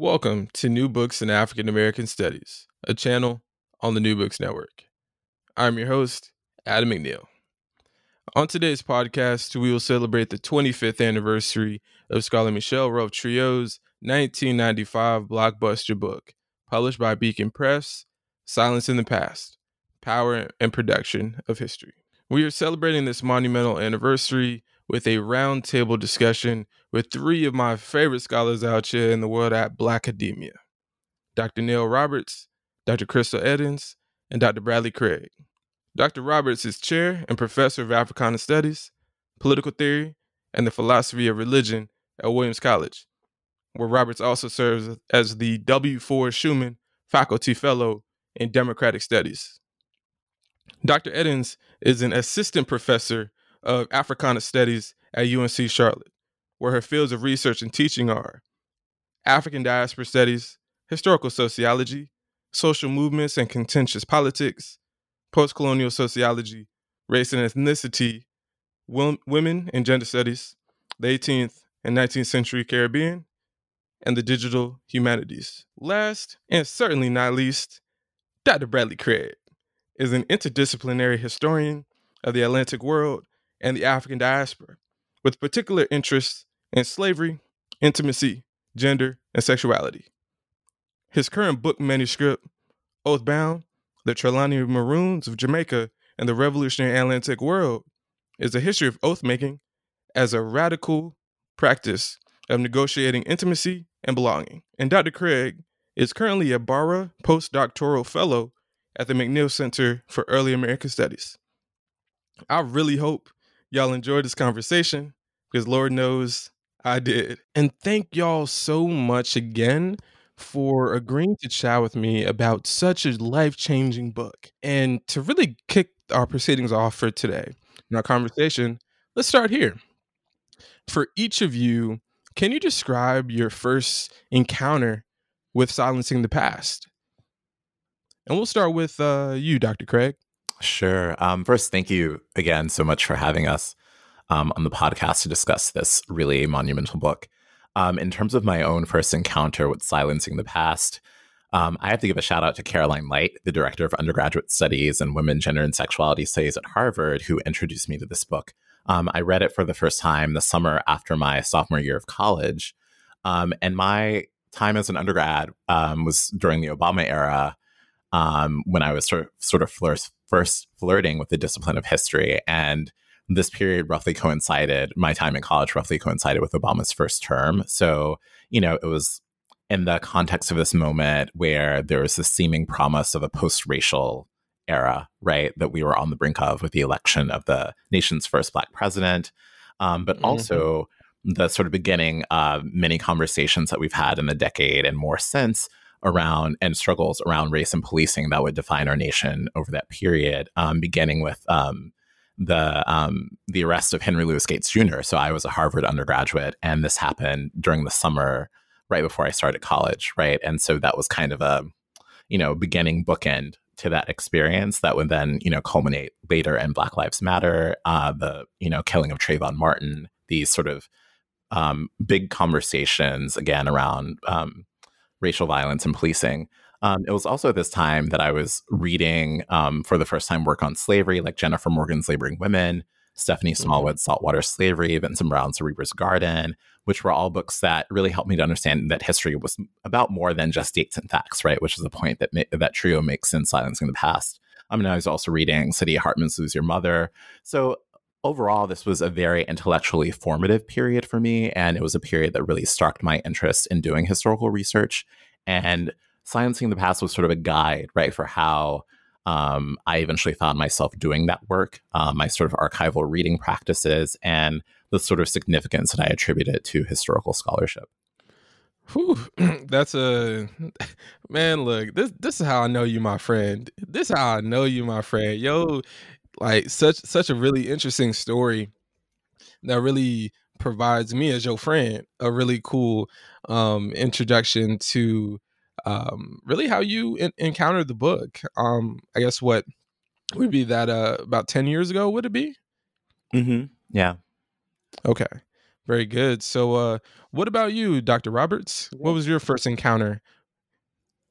Welcome to New Books in African American Studies, a channel on the New Books Network. I'm your host, Adam McNeil. On today's podcast, we will celebrate the 25th anniversary of scholar Michel-Rolph Trouillot's 1995 blockbuster book, published by Beacon Press, Silence in the Past Power and Production of History. We are celebrating this monumental anniversary with a roundtable discussion with three of my favorite scholars out here in the world at Black Academia Dr. Neil Roberts, Dr. Crystal Eddins, and Dr. Bradley Craig. Dr. Roberts is chair and professor of Africana Studies, Political Theory, and the Philosophy of Religion at Williams College, where Roberts also serves as the W. Ford Schumann Faculty Fellow in Democratic Studies. Dr. Eddins is an assistant professor of Africana Studies at UNC Charlotte, where her fields of research and teaching are African diaspora studies, historical sociology, social movements and contentious politics, post-colonial sociology, race and ethnicity, women and gender studies, the 18th and 19th century Caribbean, and the digital humanities. Last, and certainly not least, Dr. Bradley Craig is an interdisciplinary historian of the Atlantic world and the African diaspora, with particular interests in slavery, intimacy, gender, and sexuality. His current book manuscript, Oathbound The Trelawny Maroons of Jamaica and the Revolutionary Atlantic World, is a history of oath making as a radical practice of negotiating intimacy and belonging. And Dr. Craig is currently a Barra postdoctoral fellow at the McNeil Center for Early American Studies. I really hope y'all enjoyed this conversation because Lord knows I did. And thank y'all so much again for agreeing to chat with me about such a life changing book. And to really kick our proceedings off for today in our conversation, let's start here. For each of you, can you describe your first encounter with silencing the past? And we'll start with uh, you, Dr. Craig. Sure. Um, first, thank you again so much for having us um, on the podcast to discuss this really monumental book. Um, in terms of my own first encounter with silencing the past, um, I have to give a shout out to Caroline Light, the director of undergraduate studies and women, gender, and sexuality studies at Harvard, who introduced me to this book. Um, I read it for the first time the summer after my sophomore year of college. Um, and my time as an undergrad was during the Obama era when I was sort of, sort of first flirting with the discipline of history. And this period roughly coincided, my time in college roughly coincided with Obama's first term. So, you know, it was in the context of this moment where there was this seeming promise of a post racial era, right, that we were on the brink of with the election of the nation's first black president. Um, but mm-hmm. also the sort of beginning of many conversations that we've had in the decade and more since around and struggles around race and policing that would define our nation over that period, um, beginning with um, the um, the arrest of Henry Louis Gates Jr. So I was a Harvard undergraduate, and this happened during the summer right before I started college, right? And so that was kind of a you know beginning bookend to that experience that would then you know culminate later in Black Lives Matter, uh, the you know killing of Trayvon Martin, these sort of um, big conversations again around um, racial violence and policing. Um, it was also at this time that I was reading um, for the first time work on slavery, like Jennifer Morgan's Laboring Women, Stephanie mm-hmm. Smallwood's Saltwater Slavery, Vincent Brown's Reaper's Garden, which were all books that really helped me to understand that history was about more than just dates and facts, right? Which is a point that ma- that Trouillot makes in Silencing the Past. I mean, I was also reading Saidiya Hartman's Lose Your Mother. So overall, this was a very intellectually formative period for me. And it was a period that really sparked my interest in doing historical research. And Silencing the Past was sort of a guide, right, for how um, I eventually found myself doing that work, um, my sort of archival reading practices, and the sort of significance that I attributed to historical scholarship. Whew, that's a man. Look, this this is how I know you, my friend. This is how I know you, my friend. Yo, like such such a really interesting story that really provides me as your friend a really cool um, introduction to um, really how you in- encountered the book. Um, I guess what would be that uh, about ten years ago? Would it be? Mm-hmm. Yeah. Okay. Very good. So, uh, what about you, Dr. Roberts? What was your first encounter?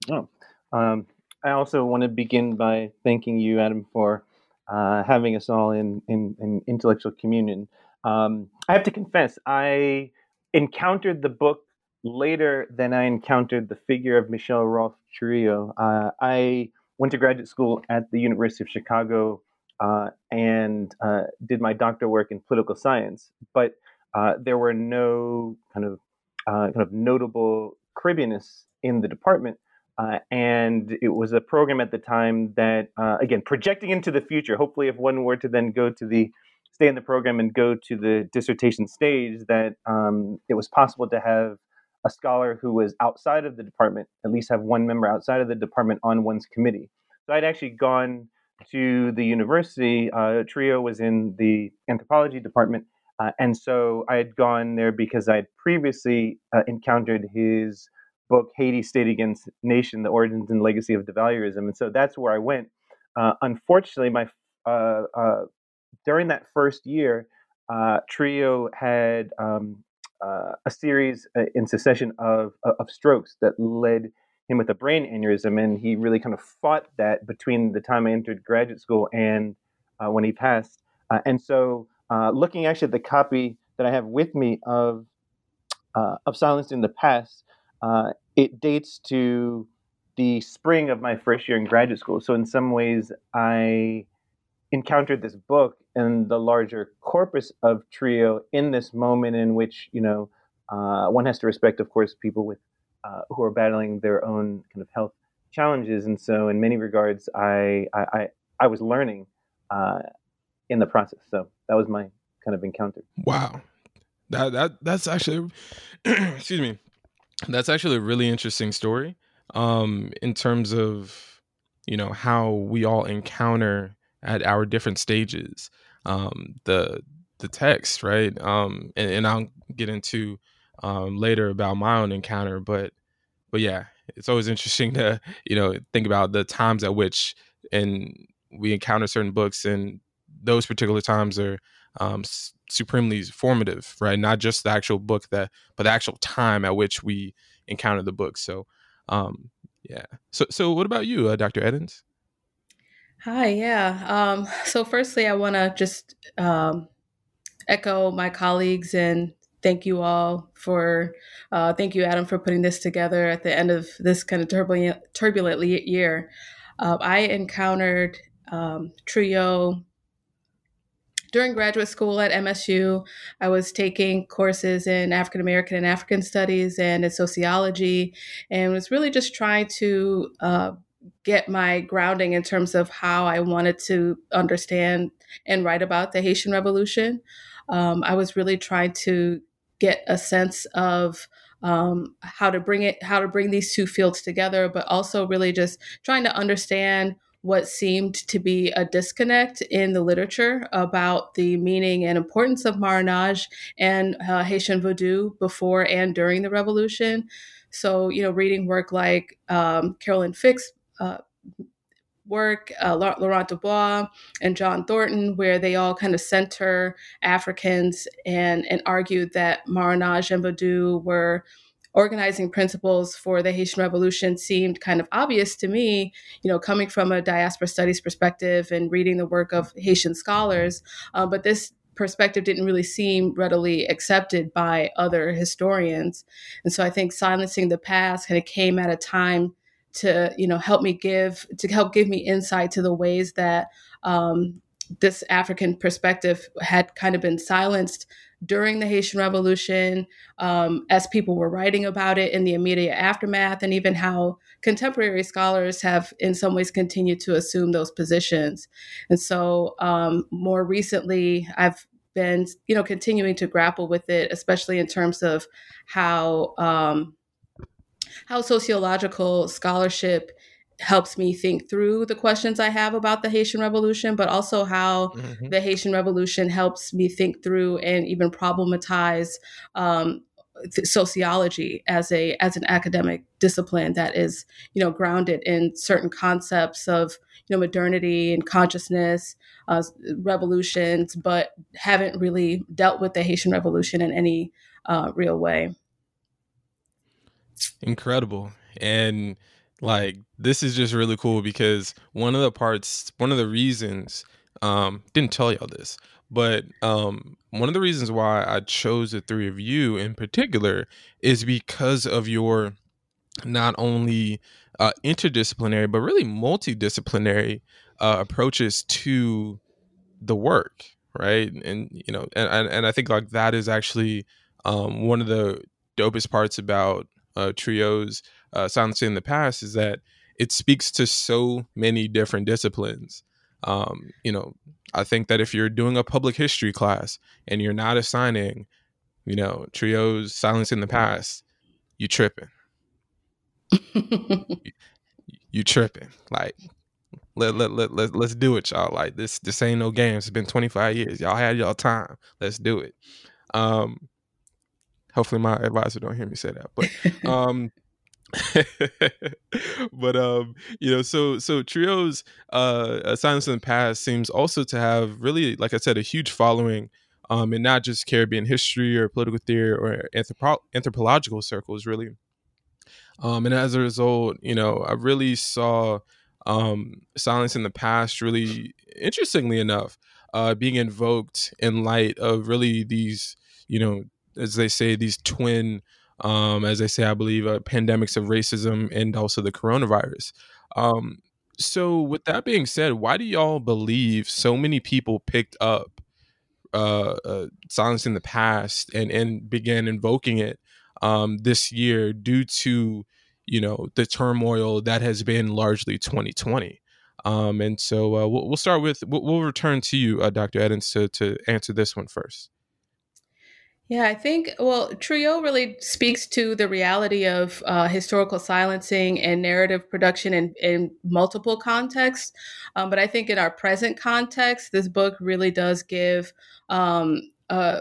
Oh, um, I also want to begin by thanking you, Adam, for uh, having us all in, in, in intellectual communion. Um, I have to confess, I encountered the book later than I encountered the figure of Michel Rolfe Trujillo. Uh, I went to graduate school at the University of Chicago uh, and uh, did my doctoral work in political science, but uh, there were no kind of uh, kind of notable Caribbeanists in the department. Uh, and it was a program at the time that, uh, again, projecting into the future. Hopefully, if one were to then go to the stay in the program and go to the dissertation stage, that um, it was possible to have a scholar who was outside of the department, at least have one member outside of the department on one's committee. So I'd actually gone to the university. Uh, Trouillot was in the anthropology department, uh, and so I had gone there because I had previously uh, encountered his book, Haiti State Against Nation The Origins and Legacy of Duvalierism. And so that's where I went. Uh, unfortunately, my uh, uh, during that first year, uh, Trouillot had um, a series in succession of, of strokes that led him with a brain aneurysm. And he really kind of fought that between the time I entered graduate school and when he passed. and so uh, looking actually at the copy that I have with me of uh, of Silence in the Past, uh, it dates to the spring of my first year in graduate school. So in some ways, I encountered this book and the larger corpus of Trouillot in this moment in which you know uh, one has to respect, of course, people with uh, who are battling their own kind of health challenges, and so in many regards, I I, I, I was learning in the process. So that was my kind of encounter. Wow, that that that's actually, excuse me, that's actually a really interesting story. Um, in terms of you know how we all encounter at our different stages um, the the text, right? Um, and, and I'll get into um, later about my own encounter, but but yeah, it's always interesting to you know think about the times at which and we encounter certain books and those particular times are um, supremely formative, right? Not just the actual book that, but the actual time at which we encounter the book. So, um, yeah. So, so what about you, uh, Dr. Eddins? Hi. Yeah. Um, so, firstly, I want to just um, echo my colleagues and thank you all for uh, thank you, Adam, for putting this together at the end of this kind of turbulent, turbulent year. Uh, I encountered um, Trouillot during graduate school at MSU, I was taking courses in African American and African studies and in sociology, and was really just trying to uh, get my grounding in terms of how I wanted to understand and write about the Haitian Revolution. Um, I was really trying to get a sense of um, how to bring it, how to bring these two fields together, but also really just trying to understand what seemed to be a disconnect in the literature about the meaning and importance of Marronage and uh, Haitian Vodou before and during the revolution. So, you know, reading work like um, Carolyn Fick's uh, work, uh, Laurent Dubois and John Thornton, where they all kind of center Africans and, and argued that Marronage and Vodou were organizing principles for the Haitian Revolution seemed kind of obvious to me, you know, coming from a diaspora studies perspective and reading the work of Haitian scholars. Uh, but this perspective didn't really seem readily accepted by other historians. And so I think silencing the past kind of came at a time to, you know, help me give to help give me insight to the ways that um, this African perspective had kind of been silenced during the Haitian Revolution, um, as people were writing about it in the immediate aftermath, and even how contemporary scholars have, in some ways, continued to assume those positions. And so, um, more recently, I've been, you know, continuing to grapple with it, especially in terms of how um, how sociological scholarship helps me think through the questions I have about the Haitian Revolution, but also how mm-hmm. the Haitian Revolution helps me think through and even problematize um, sociology as a as an academic discipline that is you know grounded in certain concepts of you know modernity and consciousness uh, revolutions but haven't really dealt with the haitian revolution in any uh, real way incredible and like this is just really cool because one of the parts one of the reasons um didn't tell y'all this but um, one of the reasons why I chose the three of you in particular is because of your not only uh, interdisciplinary but really multidisciplinary uh, approaches to the work, right? And you know, and and I think like that is actually um, one of the dopest parts about uh, Trouillot's uh, silencing in the past is that it speaks to so many different disciplines um, you know, I think that if you're doing a public history class and you're not assigning, you know, Trouillot's silence in the past, you tripping. you, you tripping. Like let, let, let, let, let's do it, y'all. Like this this ain't no games. It's been 25 years. Y'all had y'all time. Let's do it. Um hopefully my advisor don't hear me say that. But um but um you know so so Trouillot's uh silence in the past seems also to have really like i said a huge following um in not just caribbean history or political theory or anthropo- anthropological circles really. Um and as a result you know i really saw um silence in the past really interestingly enough uh being invoked in light of really these you know as they say these twin um, as I say, I believe, uh, pandemics of racism and also the coronavirus. Um, so, with that being said, why do y'all believe so many people picked up uh, uh, silence in the past and and began invoking it um, this year due to you know the turmoil that has been largely 2020? Um, and so uh, we'll, we'll, start with we'll, we'll return to you, uh, Dr. Eddins, to to answer this one first. Yeah, I think, well, Trouillot really speaks to the reality of uh, historical silencing and narrative production in, in multiple contexts. Um, but I think in our present context, this book really does give um, uh,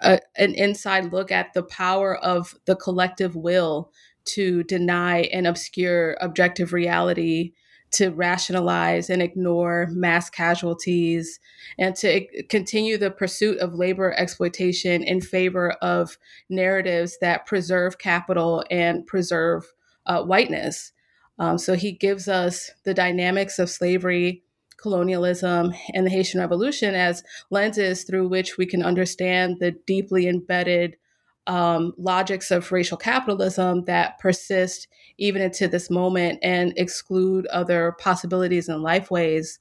a, an inside look at the power of the collective will to deny and obscure objective reality to rationalize and ignore mass casualties and to continue the pursuit of labor exploitation in favor of narratives that preserve capital and preserve uh, whiteness. Um, so he gives us the dynamics of slavery, colonialism, and the Haitian Revolution as lenses through which we can understand the deeply embedded um, logics of racial capitalism that persist even into this moment and exclude other possibilities and lifeways.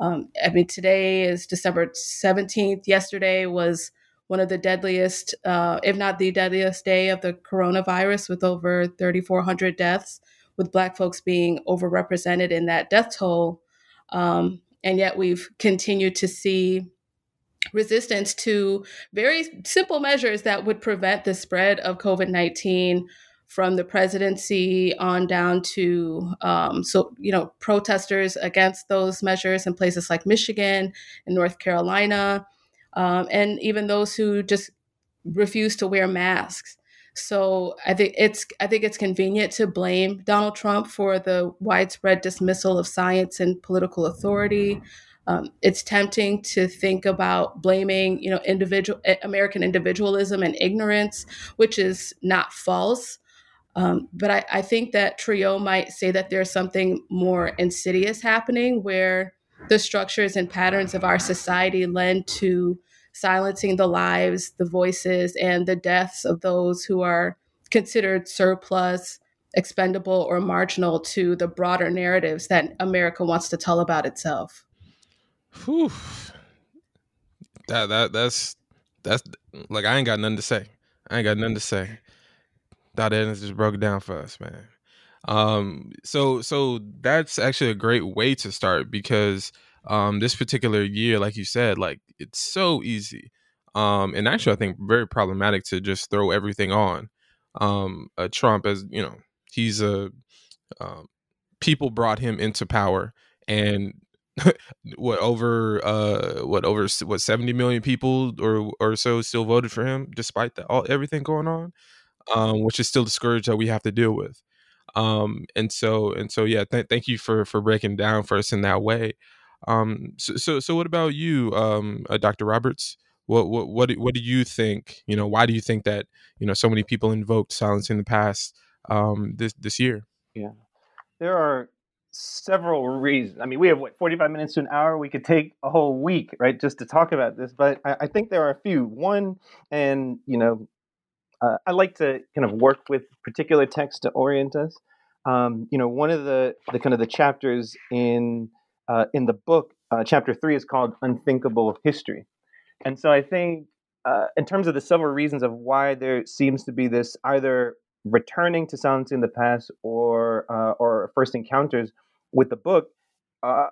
Um, I mean, today is December 17th. Yesterday was one of the deadliest, uh, if not the deadliest day of the coronavirus, with over 3,400 deaths, with Black folks being overrepresented in that death toll. Um, and yet we've continued to see resistance to very simple measures that would prevent the spread of COVID 19 from the presidency on down to um, so you know protesters against those measures in places like Michigan and North Carolina, um, and even those who just refuse to wear masks. So I think it's I think it's convenient to blame Donald Trump for the widespread dismissal of science and political authority. Um, it's tempting to think about blaming, you know, individual American individualism and ignorance, which is not false. Um, but I, I think that Trouillot might say that there's something more insidious happening where the structures and patterns of our society lend to silencing the lives, the voices, and the deaths of those who are considered surplus, expendable, or marginal to the broader narratives that America wants to tell about itself. Whew. That that that's that's like I ain't got nothing to say. I ain't got nothing to say. Dot Eddins just broke it down for us, man. Um, so so that's actually a great way to start because um, this particular year, like you said, like it's so easy. Um, and actually, I think very problematic to just throw everything on um, uh, Trump as you know he's a um, people brought him into power, and what over uh what over what 70 million people or or so still voted for him despite that all everything going on um which is still the scourge that we have to deal with. Um and so and so yeah th- thank you for for breaking down for us in that way. Um so so, so what about you um uh, dr roberts? What what what do, what do you think you know why do you think that you know so many people invoked silence in the past um this this year? Yeah. There are several reasons. I mean, we have what 45 minutes to an hour. We could take a whole week, right, just to talk about this. But I, I think there are a few. One, and you know, uh, I like to kind of work with particular texts to orient us. Um, you know, one of the the kind of the chapters in uh, in the book, uh, chapter three, is called "Unthinkable History," and so I think. Uh, in terms of the several reasons of why there seems to be this either returning to silence in the past or uh, or first encounters with the book uh,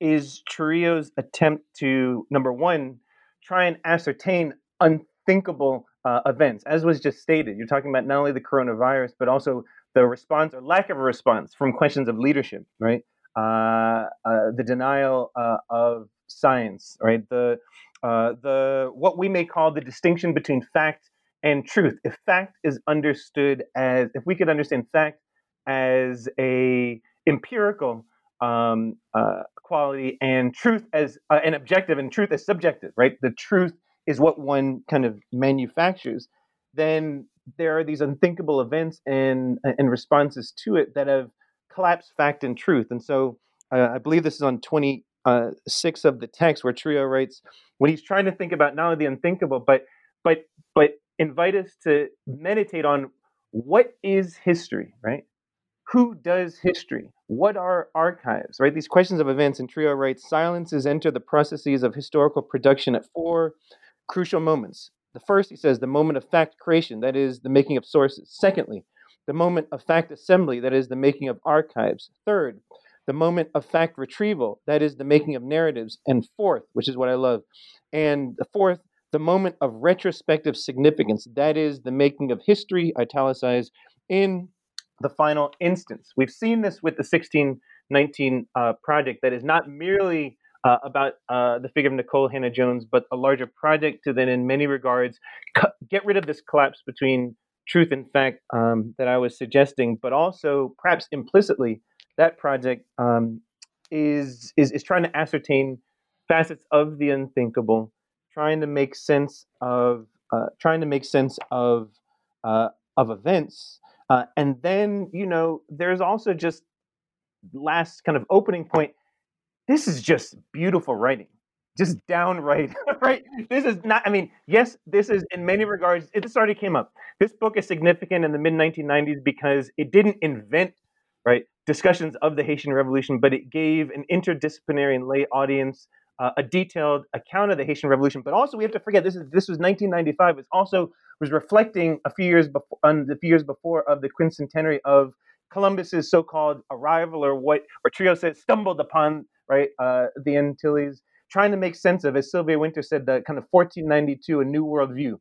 is Trouillot's attempt to number one try and ascertain unthinkable uh, events, as was just stated. You're talking about not only the coronavirus but also the response or lack of a response from questions of leadership, right? Uh, uh, the denial uh, of science, right? The the what we may call the distinction between fact and truth. If fact is understood as, if we could understand fact as a empirical um, uh, quality and truth as uh, an objective and truth as subjective, right? The truth is what one kind of manufactures. Then there are these unthinkable events and and responses to it that have collapsed fact and truth. And so uh, I believe this is on 26 uh, of the text where Trouillot writes when he's trying to think about not only the unthinkable, but but but invite us to meditate on what is history, right? Who does history? What are archives, right? These questions of events. And Trouillot writes silences enter the processes of historical production at four crucial moments. The first, he says, the moment of fact creation, that is the making of sources. Secondly, the moment of fact assembly, that is the making of archives. Third, the moment of fact retrieval, that is the making of narratives. And fourth, which is what I love, and the fourth, the moment of retrospective significance, that is the making of history, italicized, in the final instance. We've seen this with the 1619 uh, project that is not merely uh, about uh, the figure of Nikole Hannah-Jones, but a larger project to then, in many regards, cu- get rid of this collapse between truth and fact um, that I was suggesting, but also perhaps implicitly, that project um, is, is is trying to ascertain facets of the unthinkable trying to make sense of uh, trying to make sense of uh, of events, uh, and then you know there's also just last kind of opening point. This is just beautiful writing, just downright right. This is not. I mean, yes, this is in many regards. It, this already came up. This book is significant in the mid 1990s because it didn't invent right discussions of the Haitian Revolution, but it gave an interdisciplinary and lay audience uh, a detailed account of the Haitian Revolution. But also, we have to forget this is this was 1995. It also was reflecting a few years before, on the few years before of the quincentenary of Columbus's so-called arrival, or what or Trouillot says stumbled upon right uh, the Antilles, trying to make sense of, as Sylvia Wynter said, the kind of 1492, a new world view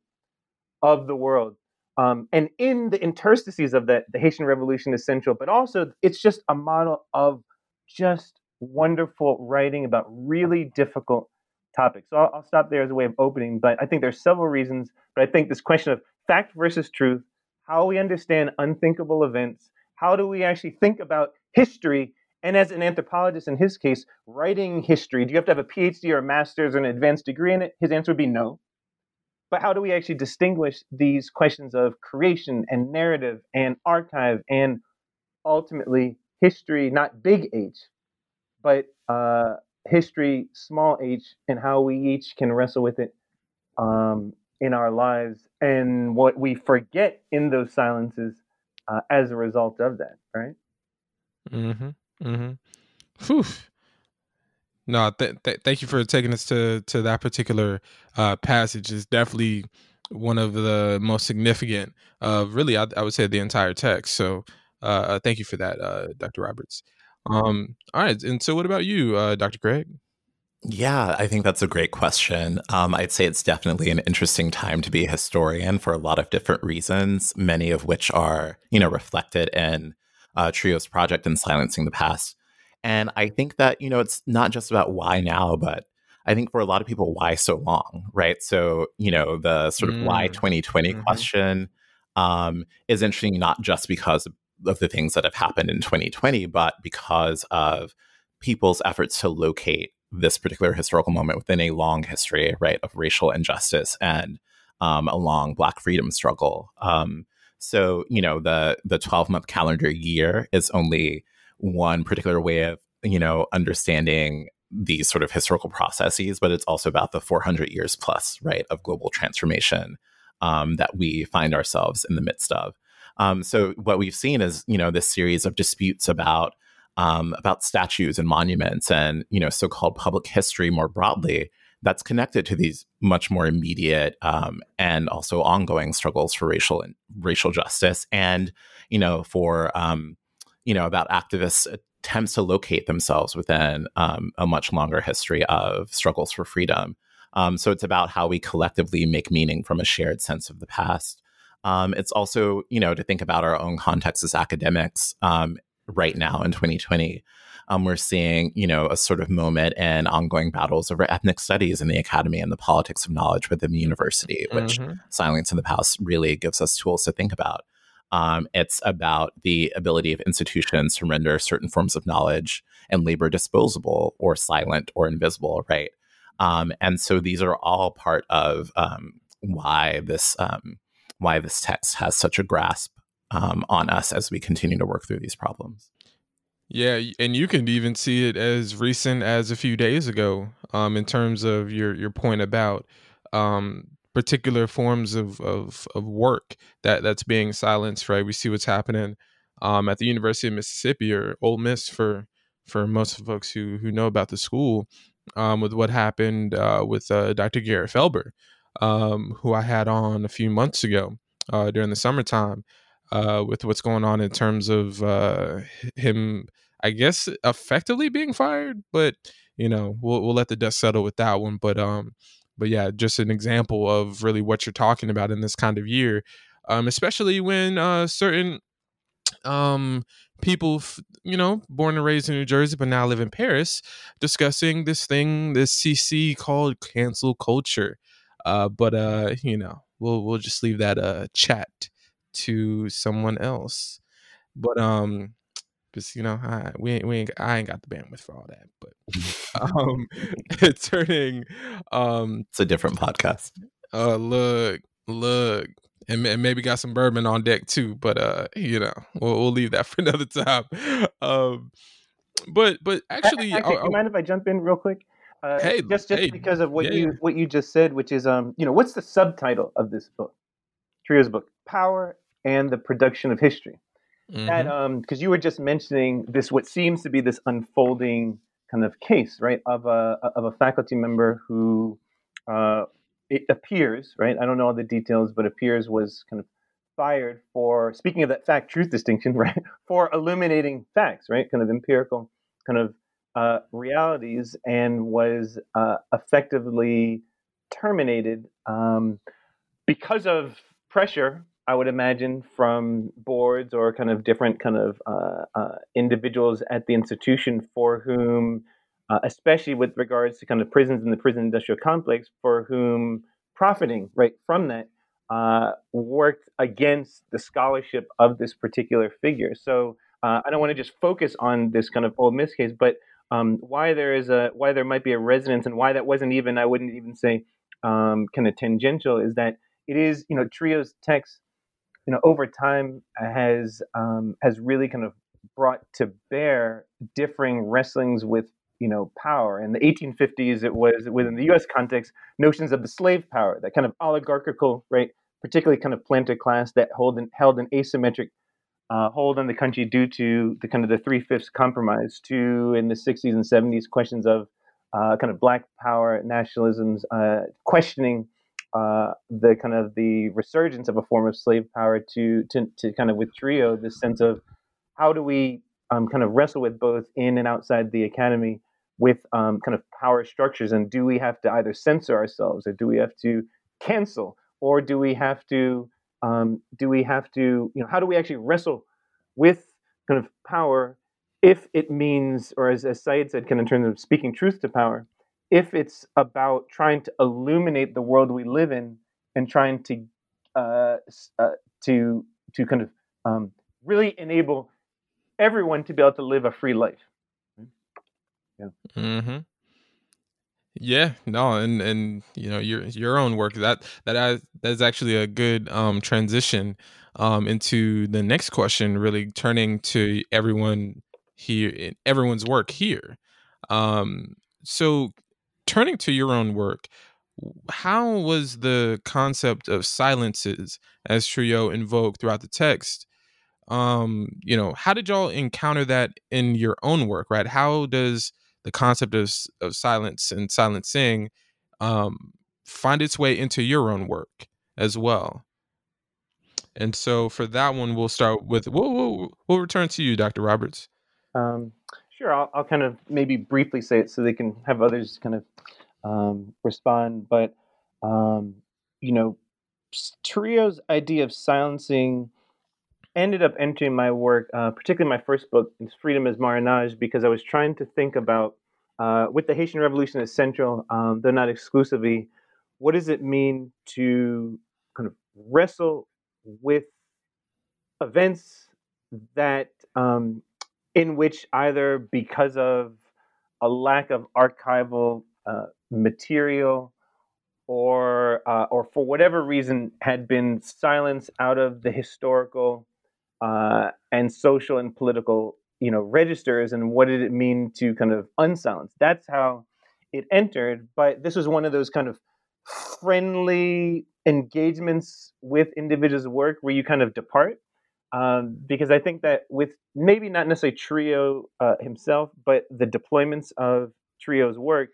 of the world. Um, and in the interstices of that, the Haitian Revolution is central, but also it's just a model of just wonderful writing about really difficult topics. So I'll, I'll, stop there as a way of opening, but I think there's several reasons. But I think this question of fact versus truth, how we understand unthinkable events, how do we actually think about history? And as an anthropologist, in his case, writing history, do you have to have a PhD or a master's or an advanced degree in it? His answer would be no. But how do we actually distinguish these questions of creation and narrative and archive and ultimately history, not big H, but uh, history, small h, and how we each can wrestle with it um, in our lives, and what we forget in those silences uh, as a result of that, right? Mm-hmm. Mm-hmm. Whew. No, th- th- thank you for taking us to to that particular uh, passage. It's definitely one of the most significant of really, I, I would say, the entire text. So, uh, uh thank you for that, uh, Dr. Roberts. Um, all right. And so, what about you, uh, Dr. Craig? Yeah, I think that's a great question. Um, I'd say it's definitely an interesting time to be a historian for a lot of different reasons, many of which are, you know, reflected in uh, Trouillot's project in Silencing the Past. And I think that, you know, it's not just about why now, but I think for a lot of people, why so long, right? So, you know, the sort of mm. why 2020 mm-hmm. question um, is interesting, not just because of the things that have happened in 2020, but because of people's efforts to locate this particular historical moment within a long history, right, of racial injustice and um, a long Black freedom struggle. Um, so, you know, the the 12 month calendar year is only one particular way of, you know, understanding these sort of historical processes, but it's also about the 400 years plus, right, of global transformation um, that we find ourselves in the midst of. Um, so, what we've seen is, you know, this series of disputes about um, about statues and monuments and you know so-called public history more broadly that's connected to these much more immediate um, and also ongoing struggles for racial and racial justice and you know for um, you know about activists attempts to locate themselves within um, a much longer history of struggles for freedom. Um, so it's about how we collectively make meaning from a shared sense of the past um, it's also you know to think about our own context as academics um, right now in 2020. Um, we're seeing, you know, a sort of moment and ongoing battles over ethnic studies in the academy and the politics of knowledge within the university, which mm-hmm. Silence in the Past really gives us tools to think about. Um, it's about the ability of institutions to render certain forms of knowledge and labor disposable or silent or invisible, right? Um, and so these are all part of um, why this um, why this text has such a grasp um, on us as we continue to work through these problems. Yeah, and you can even see it as recent as a few days ago, um, in terms of your your point about um, particular forms of, of of work that that's being silenced. Right, we see what's happening um, at the University of Mississippi or Ole Miss for for most folks who who know about the school, um, with what happened uh, with uh, Dr. Garrett Felber, um, who I had on a few months ago uh, during the summertime uh, with what's going on in terms of uh, him, I guess, effectively being fired. But you know, we'll we'll let the dust settle with that one. But um, but yeah, just an example of really what you're talking about in this kind of year, um, especially when uh, certain um people you know born and raised in new jersey but now live in paris discussing this thing this cc called cancel culture uh but uh you know we'll we'll just leave that uh chat to someone else. But um, because you know, I we we ain't, I ain't got the bandwidth for all that. But um, it's turning um, it's a different podcast. Uh, look, look, and, and maybe got some bourbon on deck too. But uh, you know, we'll, we'll leave that for another time. Um, but but actually, actually, do you mind if I jump in real quick? Uh, hey, just just hey, because of what yeah, you what you just said, which is um, you know, what's the subtitle of this book? Trouillot's book, Power and the Production of History. Mm-hmm. That um, because you were just mentioning this, what seems to be this unfolding kind of case, right, of a of a faculty member who uh, it appears, right, I don't know all the details, but appears was kind of fired for speaking of that fact truth distinction, right, for illuminating facts, right, kind of empirical, kind of uh, realities, and was uh, effectively terminated um, because of pressure, I would imagine, from boards or kind of different kind of uh, uh, individuals at the institution for whom, uh, especially with regards to kind of prisons and the prison industrial complex, for whom profiting right from that uh, worked against the scholarship of this particular figure. So uh, I don't want to just focus on this kind of Ole Miss case, but um, why there is a why there might be a resonance and why that wasn't even I wouldn't even say um, kind of tangential is that it is, you know, Trouillot's text, you know, over time has um, has really kind of brought to bear differing wrestlings with you know power. In the 1850s, it was within the U.S. context notions of the slave power, that kind of oligarchical, right, particularly kind of planter class that hold an, held an asymmetric uh, hold on the country due to the kind of the three fifths compromise. To in the 60s and 70s, questions of uh, kind of black power nationalisms, uh, questioning uh, the kind of the resurgence of a form of slave power to to, to kind of with Trouillot this sense of how do we um, kind of wrestle with both in and outside the academy with um, kind of power structures, and do we have to either censor ourselves, or do we have to cancel, or do we have to um, do we have to you know how do we actually wrestle with kind of power if it means, or as, as Said said, kind of in terms of speaking truth to power, if it's about trying to illuminate the world we live in and trying to uh, uh, to to kind of um, really enable everyone to be able to live a free life. Yeah. Mm-hmm. Yeah, no, and and you know your your own work that that that's actually a good um, transition um, into the next question. Really turning to everyone here, everyone's work here. Um, so turning to your own work, how was the concept of silences as Trouillot invoked throughout the text um you know how did y'all encounter that in your own work right how does the concept of, of silence and silencing um find its way into your own work as well and so for that one we'll start with we'll we'll, we'll return to you dr roberts um sure I'll, I'll kind of maybe briefly say it so they can have others kind of um, respond. But um, you know, Trouillot's idea of silencing ended up entering my work, uh, particularly my first book, "Freedom as Marronage," because I was trying to think about, uh, with the Haitian Revolution as central, um, though not exclusively, what does it mean to kind of wrestle with events that um, in which either because of a lack of archival uh, material or uh, or for whatever reason had been silenced out of the historical uh, and social and political you know registers and what did it mean to kind of unsilence that's how it entered but this was one of those kind of friendly engagements with individuals work where you kind of depart um, because i think that with maybe not necessarily Trouillot uh, himself but the deployments of Trouillot's work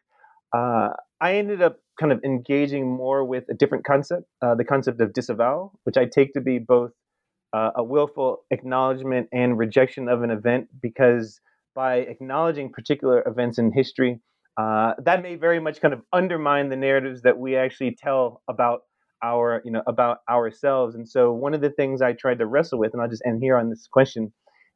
uh, I ended up kind of engaging more with a different concept, uh, the concept of disavow which I take to be both uh, a willful acknowledgement and rejection of an event, because by acknowledging particular events in history, uh, that may very much kind of undermine the narratives that we actually tell about our, you know, about ourselves. And so, one of the things I tried to wrestle with, and I'll just end here on this question,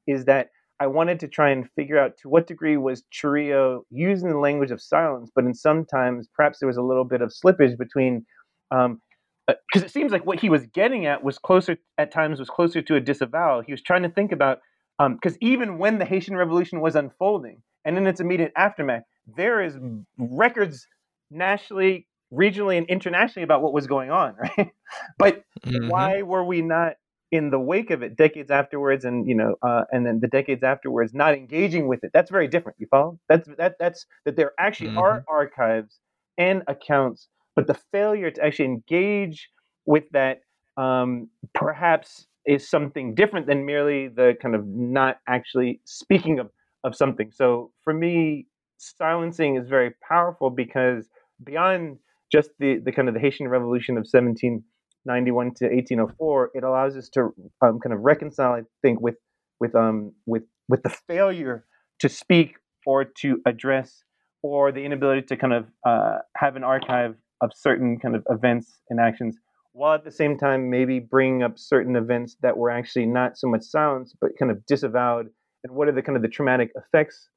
is that I wanted to try and figure out to what degree was Trouillot using the language of silence, but in sometimes perhaps there was a little bit of slippage between, um, uh, it seems like what he was getting at was closer at times was closer to a disavowal. He was trying to think about because um, even when the Haitian Revolution was unfolding and in its immediate aftermath, there is records nationally, regionally, and internationally about what was going on, right? but mm-hmm. why were we not in the wake of it, decades afterwards, and you know, uh, and then the decades afterwards, not engaging with it. That's very different. You follow? That's that. That's that. There actually mm-hmm. are archives and accounts, but the failure to actually engage with that um, perhaps is something different than merely the kind of not actually speaking of of something. So for me, silencing is very powerful because beyond just the the kind of the Haitian Revolution of 1791 to 1804, it allows us to um, kind of reconcile, I think, with with um with with the failure to speak or to address or the inability to kind of uh, have an archive of certain kind of events and actions, while at the same time maybe bringing up certain events that were actually not so much silenced but kind of disavowed, and what are the kind of the traumatic effects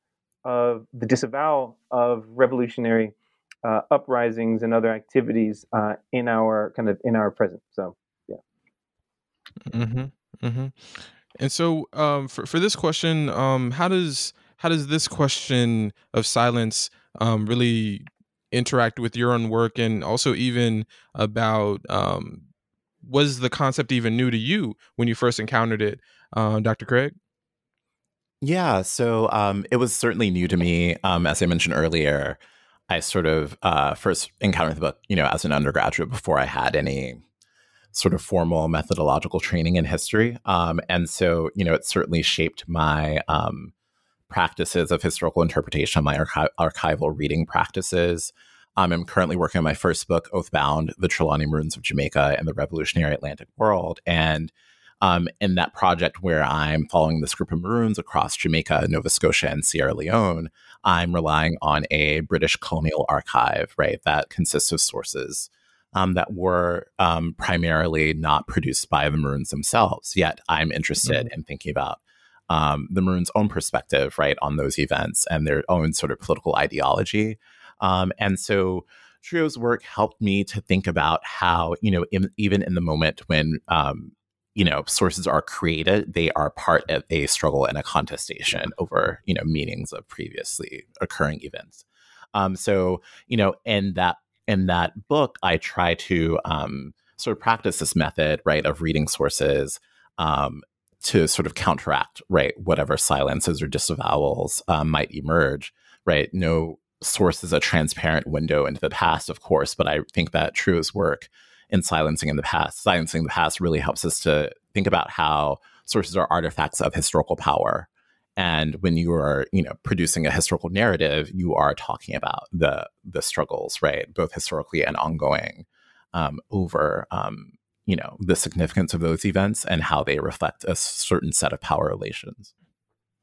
of the disavowal of revolutionary uh, uprisings and other activities uh, in our kind of in our present. So, yeah. Mm-hmm. Mm-hmm. And so, um, for for this question, um, how does how does this question of silence um, really interact with your own work, and also even about um, was the concept even new to you when you first encountered it, uh, Dr. Craig? Yeah, so um, it was certainly new to me. Um, as I mentioned earlier, I sort of uh, first encountered the book, you know, as an undergraduate before I had any sort of formal methodological training in history. Um, and so, you know, it certainly shaped my um, practices of historical interpretation, my archi- archival reading practices. Um, I'm currently working on my first book, Oathbound The Trelawny Maroons of Jamaica and the Revolutionary Atlantic World. And Um, in that project where I'm following this group of Maroons across Jamaica, Nova Scotia, and Sierra Leone, I'm relying on a British colonial archive, right, that consists of sources um, that were um, primarily not produced by the Maroons themselves. Yet I'm interested mm-hmm. in thinking about um, the Maroons' own perspective, right, on those events and their own sort of political ideology. Um, and so Trouillot's work helped me to think about how, you know, in, even in the moment when, um, you know, sources are created, they are part of a struggle and a contestation over, you know, meanings of previously occurring events. Um, so, you know, in that in that book, I try to um, sort of practice this method, right, of reading sources um, to sort of counteract, right, whatever silences or disavowals um, might emerge, right. No source is a transparent window into the past, of course, but I think that Trouillot's work in silencing in the past, silencing the past really helps us to think about how sources are artifacts of historical power. And when you are, you know, producing a historical narrative, you are talking about the the struggles, right, both historically and ongoing, um, over, um, you know, the significance of those events and how they reflect a certain set of power relations.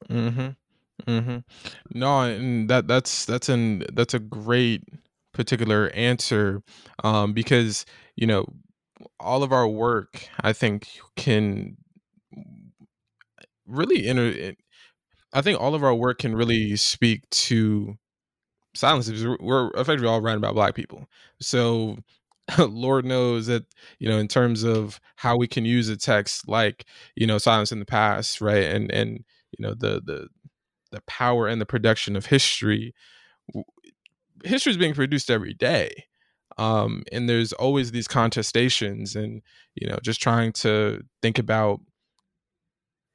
Hmm. Hmm. No, and that that's that's an that's a great particular answer, um, because you know all of our work, I think, can really enter. I think all of our work can really speak to silence. We're effectively all writing about Black people, so Lord knows that you know in terms of how we can use a text like you know silence in the past, right, and and you know the the the power and the production of history. History is being produced every day, um, and there's always these contestations, and you know just trying to think about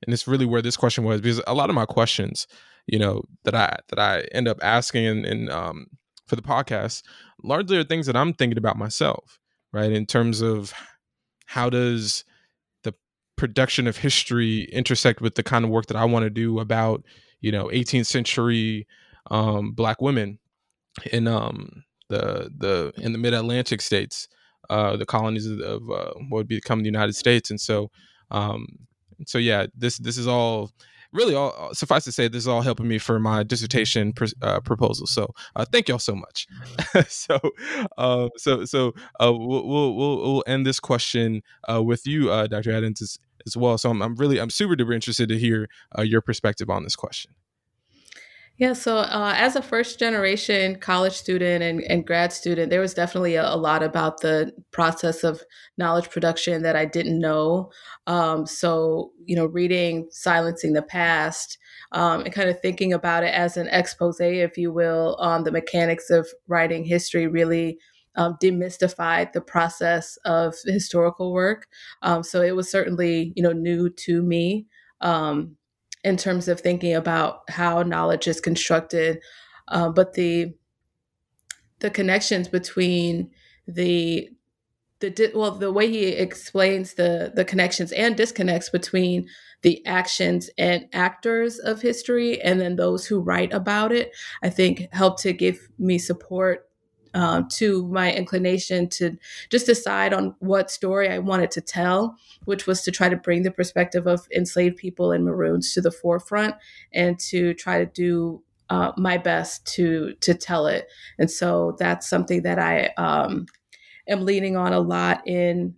and it's really where this question was because a lot of my questions you know that i that i end up asking and, and um, for the podcast largely are things that i'm thinking about myself right in terms of how does the production of history intersect with the kind of work that i want to do about you know 18th century um, black women in um, the the in the mid-atlantic states uh, the colonies of, of uh, what would become the united states. And so um, so yeah, this this is all really all uh, suffice to say this is all helping me for my dissertation pr- uh, proposal. So uh, thank y'all so much. So uh, so so uh, we'll, we'll, we'll end this question uh, with you dr adams as, as, well. So I'm, I'm really i'm super duper interested to hear your perspective on this question yeah, so uh, as a first generation college student and, and grad student, there was definitely a, a, lot about the process of knowledge production that I didn't know. Um, so, you know, reading Silencing the Past um, and kind of thinking about it as an expose, if you will, on the mechanics of writing history really um, demystified the process of historical work. Um, so it was certainly, you know, new to me. Um, in terms of thinking about how knowledge is constructed, uh, but the the connections between the the well the way he explains the the connections and disconnects between the actions and actors of history and then those who write about it i think help to give me support um, to my inclination to just decide on what story I wanted to tell, which was to try to bring the perspective of enslaved people and Maroons to the forefront and to try to do uh, my best to to tell it. And so that's something that I um, am leaning on a lot in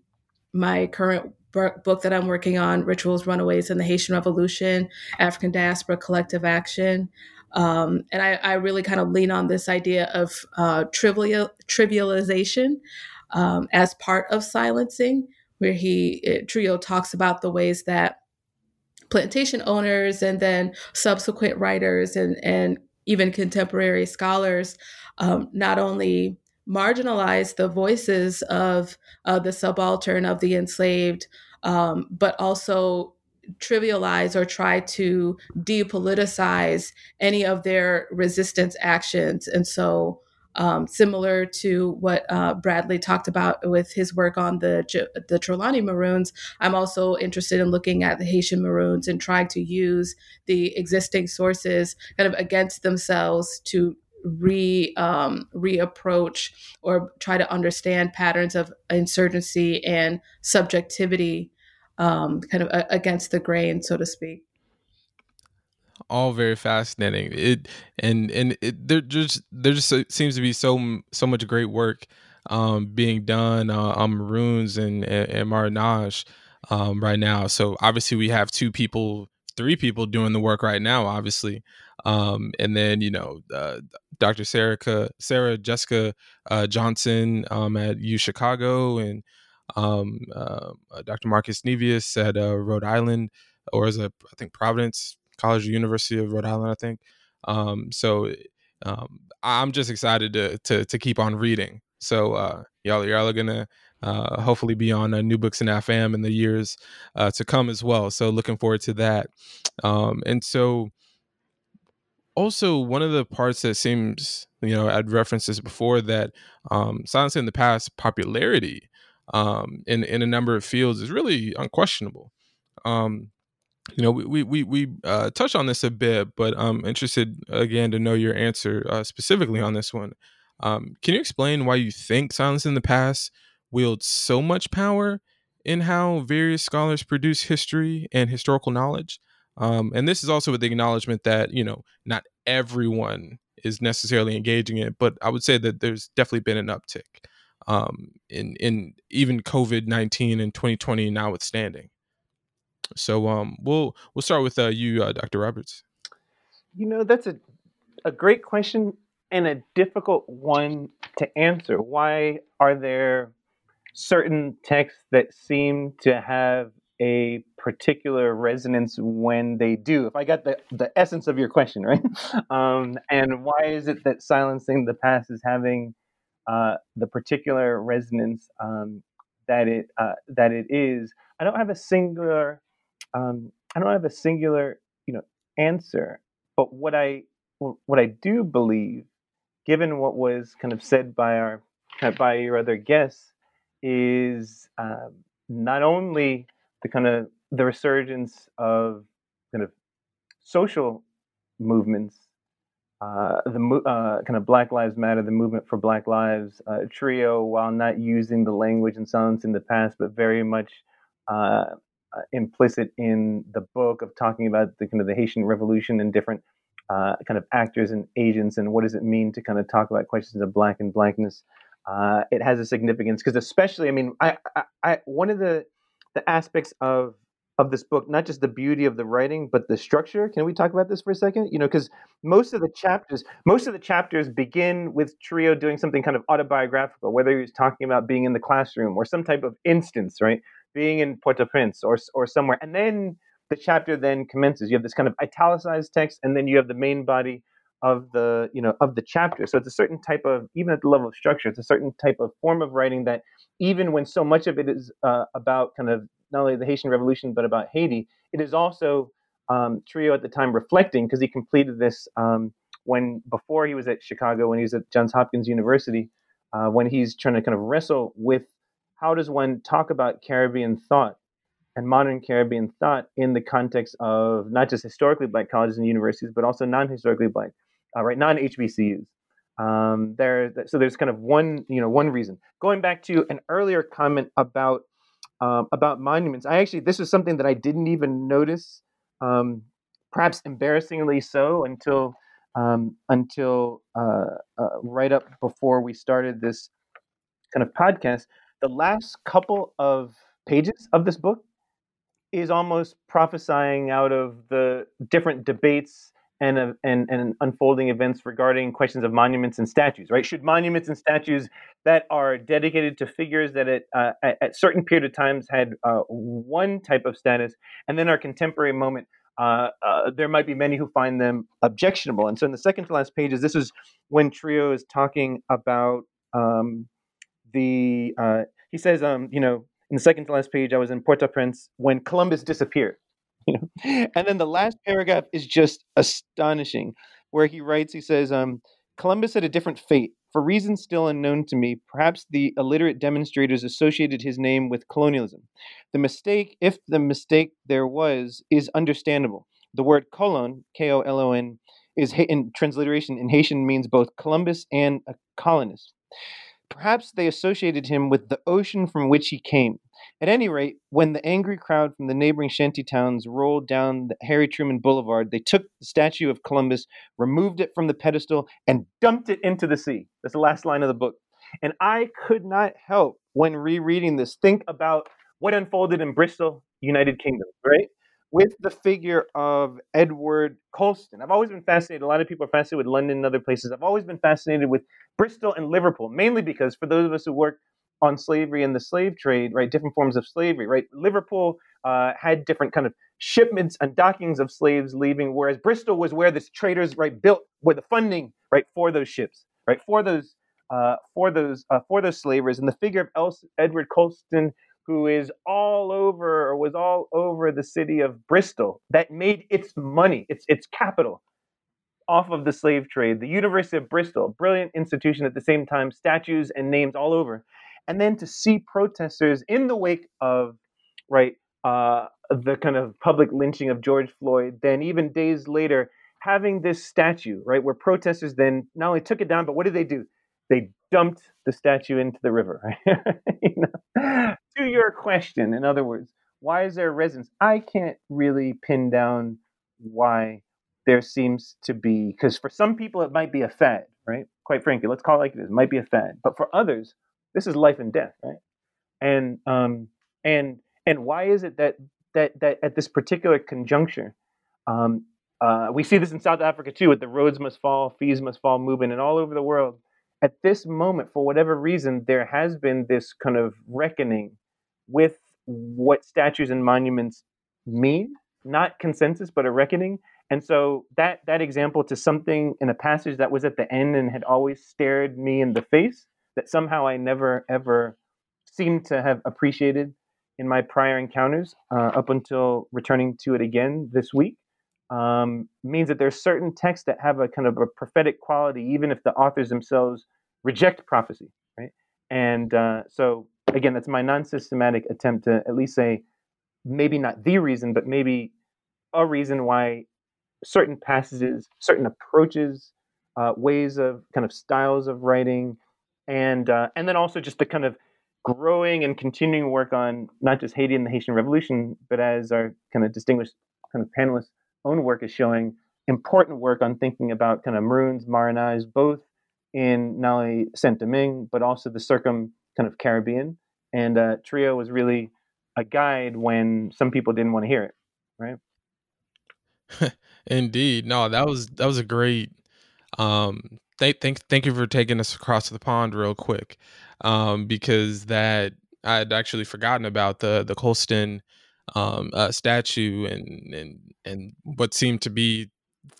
my current book that I'm working on, Rituals, Runaways, and the Haitian Revolution, African Diaspora Collective Action. Um, and I, I, really kind of lean on this idea of uh, trivial trivialization um, as part of silencing, where he it, Trouillot talks about the ways that plantation owners and then subsequent writers and and even contemporary scholars um, not only marginalize the voices of uh, the subaltern of the enslaved, um, but also trivialize or try to depoliticize any of their resistance actions. And so, um, similar to what uh, Bradley talked about with his work on the the Trelawny Maroons, I'm also interested in looking at the Haitian Maroons and trying to use the existing sources kind of against themselves to re um, reapproach or try to understand patterns of insurgency and subjectivity um, kind of a, against the grain, so to speak. All very fascinating. It and and it, there just there just seems to be so so much great work um, being done uh, on Maroons and and, and marronage um, right now. So obviously we have two people, three people doing the work right now. Obviously, um, and then you know uh, Dr. Sarah Sarah Jessica uh, Johnson um, at U Chicago and um, uh, uh Dr. Marcus Nevius at uh, Rhode Island, or as a I think Providence College or University of Rhode Island, I think. Um, so um, I'm just excited to, to to keep on reading. So uh, y'all y'all are gonna uh, hopefully be on uh, New Books in AFAM in the years uh, to come as well. So looking forward to that. Um, and so also one of the parts that seems you know i'd referenced this before that um silence in the past popularity um in in a number of fields is really unquestionable. Um you know we we we uh touched on this a bit but i'm interested again to know your answer uh, specifically on this one. Um can you explain why you think silence in the past wields so much power in how various scholars produce history and historical knowledge? Um, and this is also with the acknowledgement that, you know, not everyone is necessarily engaging in it, but I would say that there's definitely been an uptick um, in, in even COVID 19 and 2020 notwithstanding. So um, we'll we'll start with uh, you, uh, Dr. Roberts. You know, that's a, a great question and a difficult one to answer. Why are there certain texts that seem to have a particular resonance when they do if i got the, the essence of your question right um, and why is it that silencing the past is having uh, the particular resonance um, that it uh, that it is i don't have a singular um, i don't have a singular you know answer. But what i what i do believe given what was kind of said by our by your other guests is um, not only the kind of the resurgence of kind of social movements, uh, the uh, kind of Black Lives Matter, the movement for Black Lives, uh, Trouillot, while not using the language and silence in the past, but very much uh, uh, implicit in the book of talking about the kind of the Haitian Revolution and different uh, kind of actors and agents and what does it mean to kind of talk about questions of black and blackness. it has a significance because, especially, I mean, I, I, I one of the the aspects of of this book, not just the beauty of the writing, but the structure. Can we talk about this for a second? You know, because most of the chapters, most of the chapters begin with Trouillot doing something kind of autobiographical, whether he's talking about being in the classroom or some type of instance, right? Being in Port-au-Prince or or somewhere, and then the chapter then commences. You have this kind of italicized text, and then you have the main body of the you know of the chapter. So it's a certain type of even at the level of structure, it's a certain type of form of writing that even when so much of it is uh, about kind of not only the Haitian Revolution but about Haiti, it is also um, Trouillot at the time reflecting because he completed this um, when before he was at Chicago when he was at Johns Hopkins University uh, when he's trying to kind of wrestle with how does one talk about Caribbean thought and modern Caribbean thought in the context of not just historically black colleges and universities but also non-historically black uh, right non-HBCUs. Um, there, so there's kind of one, you know, one reason. Going back to an earlier comment about um, about monuments, I actually this was something that I didn't even notice, um, perhaps embarrassingly so, until um, until uh, uh, right up before we started this kind of podcast. The last couple of pages of this book is almost prophesying out of the different debates and, uh, and, and unfolding events regarding questions of monuments and statues, right? Should monuments and statues that are dedicated to figures that at, uh, at, at, certain period of times had uh, one type of status, and then our contemporary moment, uh, uh, there might be many who find them objectionable. And so in the second to last pages, this is when Trouillot is talking about um, the, he says, um, you know, in the second to last page, I was in Port-au-Prince when Columbus disappeared. And then the last paragraph is just astonishing, where he writes, he says, um, Columbus had a different fate. For reasons still unknown to me, perhaps the illiterate demonstrators associated his name with colonialism. The mistake, if the mistake there was, is understandable. The word kolon, K O L O N, is in transliteration in Haitian means both Columbus and a colonist. Perhaps they associated him with the ocean from which he came. At any rate, when the angry crowd from the neighboring shanty towns rolled down the Harry Truman Boulevard, they took the statue of Columbus, removed it from the pedestal, and dumped it into the sea. That's the last line of the book. And I could not help, when rereading this, think about what unfolded in Bristol, United Kingdom, right? With the figure of Edward Colston. I've always been fascinated. A lot of people are fascinated with London and other places. I've always been fascinated with Bristol and Liverpool, mainly because for those of us who work on slavery and the slave trade, right, different forms of slavery, right? Liverpool uh, had different kind of shipments and dockings of slaves leaving, whereas Bristol was where the traders, right, built where the funding, right, for those ships, right, for those uh, for those uh, for those slavers. And the figure of El- Edward Colston, who is all over or was all over the city of Bristol, that made its money, its its capital, off of the slave trade. The University of Bristol, brilliant institution at the same time, statues and names all over and then to see protesters in the wake of right uh, the kind of public lynching of George Floyd, then even days later having this statue right where protesters then not only took it down, but what did they do? They dumped the statue into the river. Right? you know? To your question, in other words, why is there resonance? I can't really pin down why there seems to be because for some people it might be a fad, right? Quite frankly, let's call it like it is. It might be a fad, but for others, this is life and death, right? And um, and and why is it that that that at this particular conjuncture, um, uh, we see this in South Africa too, with the roads must fall, fees must fall movement, and all over the world. At this moment, for whatever reason, there has been this kind of reckoning with what statues and monuments mean, not consensus, but a reckoning. And so that that example to something in a passage that was at the end and had always stared me in the face that somehow I never ever seemed to have appreciated in my prior encounters uh, up until returning to it again this week um, means that there's certain texts that have a kind of a prophetic quality, even if the authors themselves reject prophecy, right? And uh, so, again, that's my non-systematic attempt to at least say maybe not the reason, but maybe a reason why certain passages, certain approaches, uh, ways of kind of styles of writing, and uh, and then also just the kind of growing and continuing work on not just Haiti and the Haitian Revolution, but as our kind of distinguished kind of panelists' own work is showing, important work on thinking about kind of Maroons, marronage, both in not only Saint Domingue but also the circum kind of Caribbean. And uh, Trouillot was really a guide when some people didn't want to hear it, right? Indeed, no, that was that was a great um, thank thank thank you for taking us across the pond real quick, um, because that I had actually forgotten about the the Colston um, uh, statue and and and what seemed to be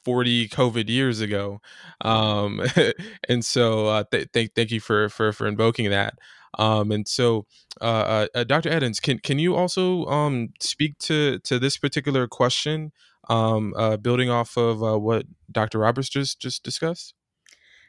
40 covid years ago um and so uh th- thank thank you for for for invoking that um and so uh, uh, dr eddins can can you also um speak to to this particular question um uh building off of uh, what dr roberts just just discussed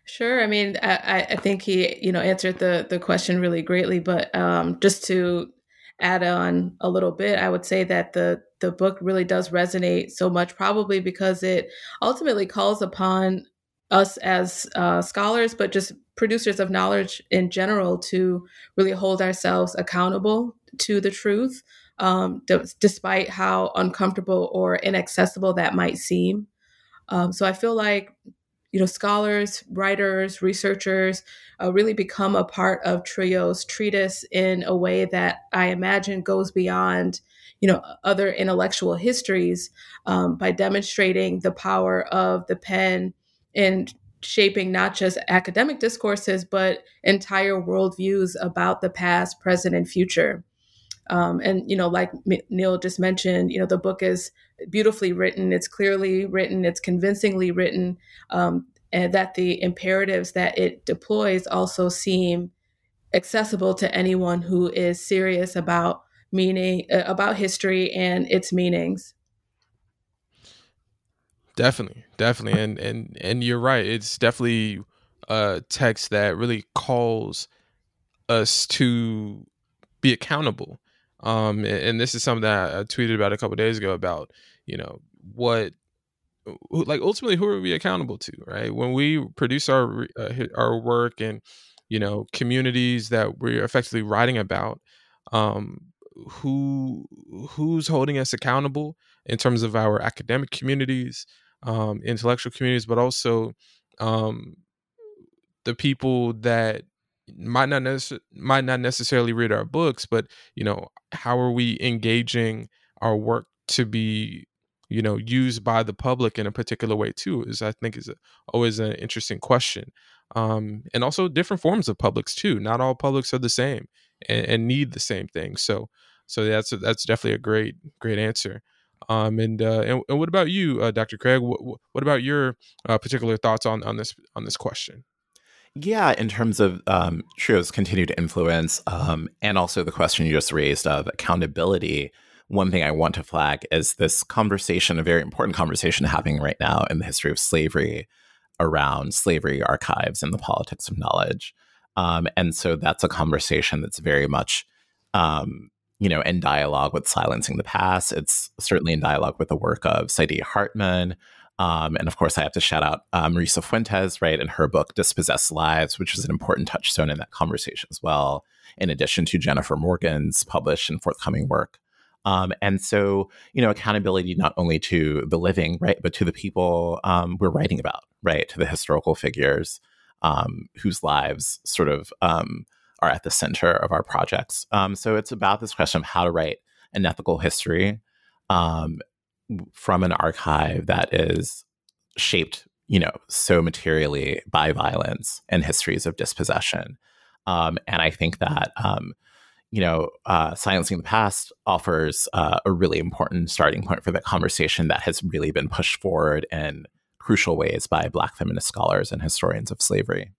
Sure. I mean, I, I think he, you know, answered the the question really greatly. But um, just to add on a little bit, I would say that the the book really does resonate so much, probably because it ultimately calls upon us as uh, scholars, but just producers of knowledge in general, to really hold ourselves accountable to the truth, um, d- despite how uncomfortable or inaccessible that might seem. Um, so I feel like you know, scholars, writers, researchers uh, really become a part of Trouillot's treatise in a way that I imagine goes beyond, you know, other intellectual histories um, by demonstrating the power of the pen in shaping not just academic discourses, but entire worldviews about the past, present, and future. Um, and you know, like Neil just mentioned, you know, the book is beautifully written. It's clearly written. It's convincingly written. Um, and that the imperatives that it deploys also seem accessible to anyone who is serious about meaning uh, about history and its meanings definitely definitely and and and you're right it's definitely a text that really calls us to be accountable um, and this is something that I tweeted about a couple days ago about you know what like ultimately who are we accountable to right? When we produce our uh, our work and you know communities that we're effectively writing about um who who's holding us accountable in terms of our academic communities, um, intellectual communities, but also um, the people that might not necess- might not necessarily read our books, but you know, how are we engaging our work to be you know used by the public in a particular way too is i think is a, always an interesting question. Um, and also different forms of publics too not all publics are the same and, and need the same thing. So so that's a, that's definitely a great great answer. Um, and, uh, and, and what about you uh, dr craig? What, what about your uh, particular thoughts on on this on this question yeah, in terms of um, Trouillot's continued influence, um, and also the question you just raised of accountability, one thing I want to flag is this conversation, a very important conversation happening right now in the history of slavery around slavery archives and the politics of knowledge. Um, and so that's a conversation that's very much, um, you know, in dialogue with silencing the past. It's certainly in dialogue with the work of Saidiya Hartman, um, and of course, I have to shout out um, Marisa Fuentes, right, in her book Dispossessed Lives, which is an important touchstone in that conversation as well, in addition to Jennifer Morgan's published and forthcoming work. Um, and so, you know, accountability not only to the living, right, but to the people um, we're writing about, right, to the historical figures um, whose lives sort of um, are at the center of our projects. so it's about this question of how to write an ethical history um, from an archive that is shaped, you know, so materially by violence and histories of dispossession. Um, and I think that, um, you know, uh, Silencing the Past offers uh, a really important starting point for the conversation that has really been pushed forward in crucial ways by Black feminist scholars and historians of slavery.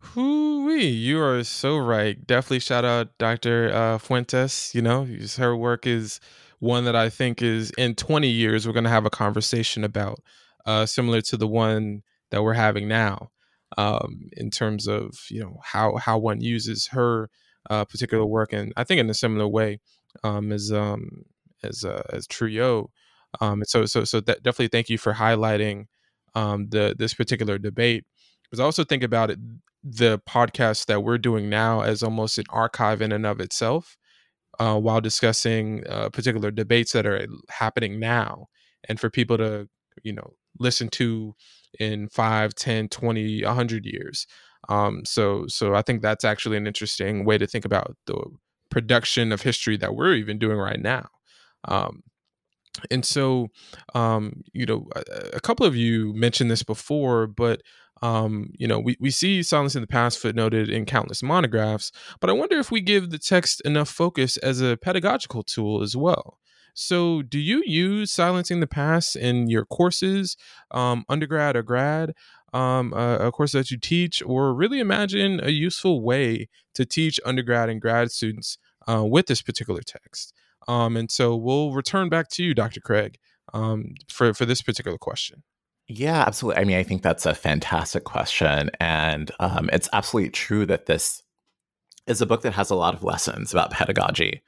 Hoo-wee, you are so right. Definitely shout out Dr. Uh, Fuentes. You know, her work is one that I think is in 20 years we're going to have a conversation about, uh, similar to the one that we're having now, um, in terms of you know how how one uses her uh, particular work, and I think in a similar way um, as um, as uh, as Trouillot. Um, so so so that definitely thank you for highlighting um, the this particular debate. Because I also think about it, the podcast that we're doing now as almost an archive in and of itself uh, while discussing uh, particular debates that are happening now and for people to you know listen to in 5 10 20 100 years. Um, so so i think that's actually an interesting way to think about the production of history that we're even doing right now. Um, and so um, you know a, a, couple of you mentioned this before but um, you know, we, we see silence in the past footnoted in countless monographs, but I wonder if we give the text enough focus as a pedagogical tool as well. So, do you use silencing the past in your courses, um, undergrad or grad, um, uh, a course that you teach, or really imagine a useful way to teach undergrad and grad students uh, with this particular text? Um, and so, we'll return back to you, Dr. Craig, um, for for this particular question. Yeah, absolutely. I mean, I think that's a fantastic question. And um, it's absolutely true that this is a book that has a lot of lessons about pedagogy.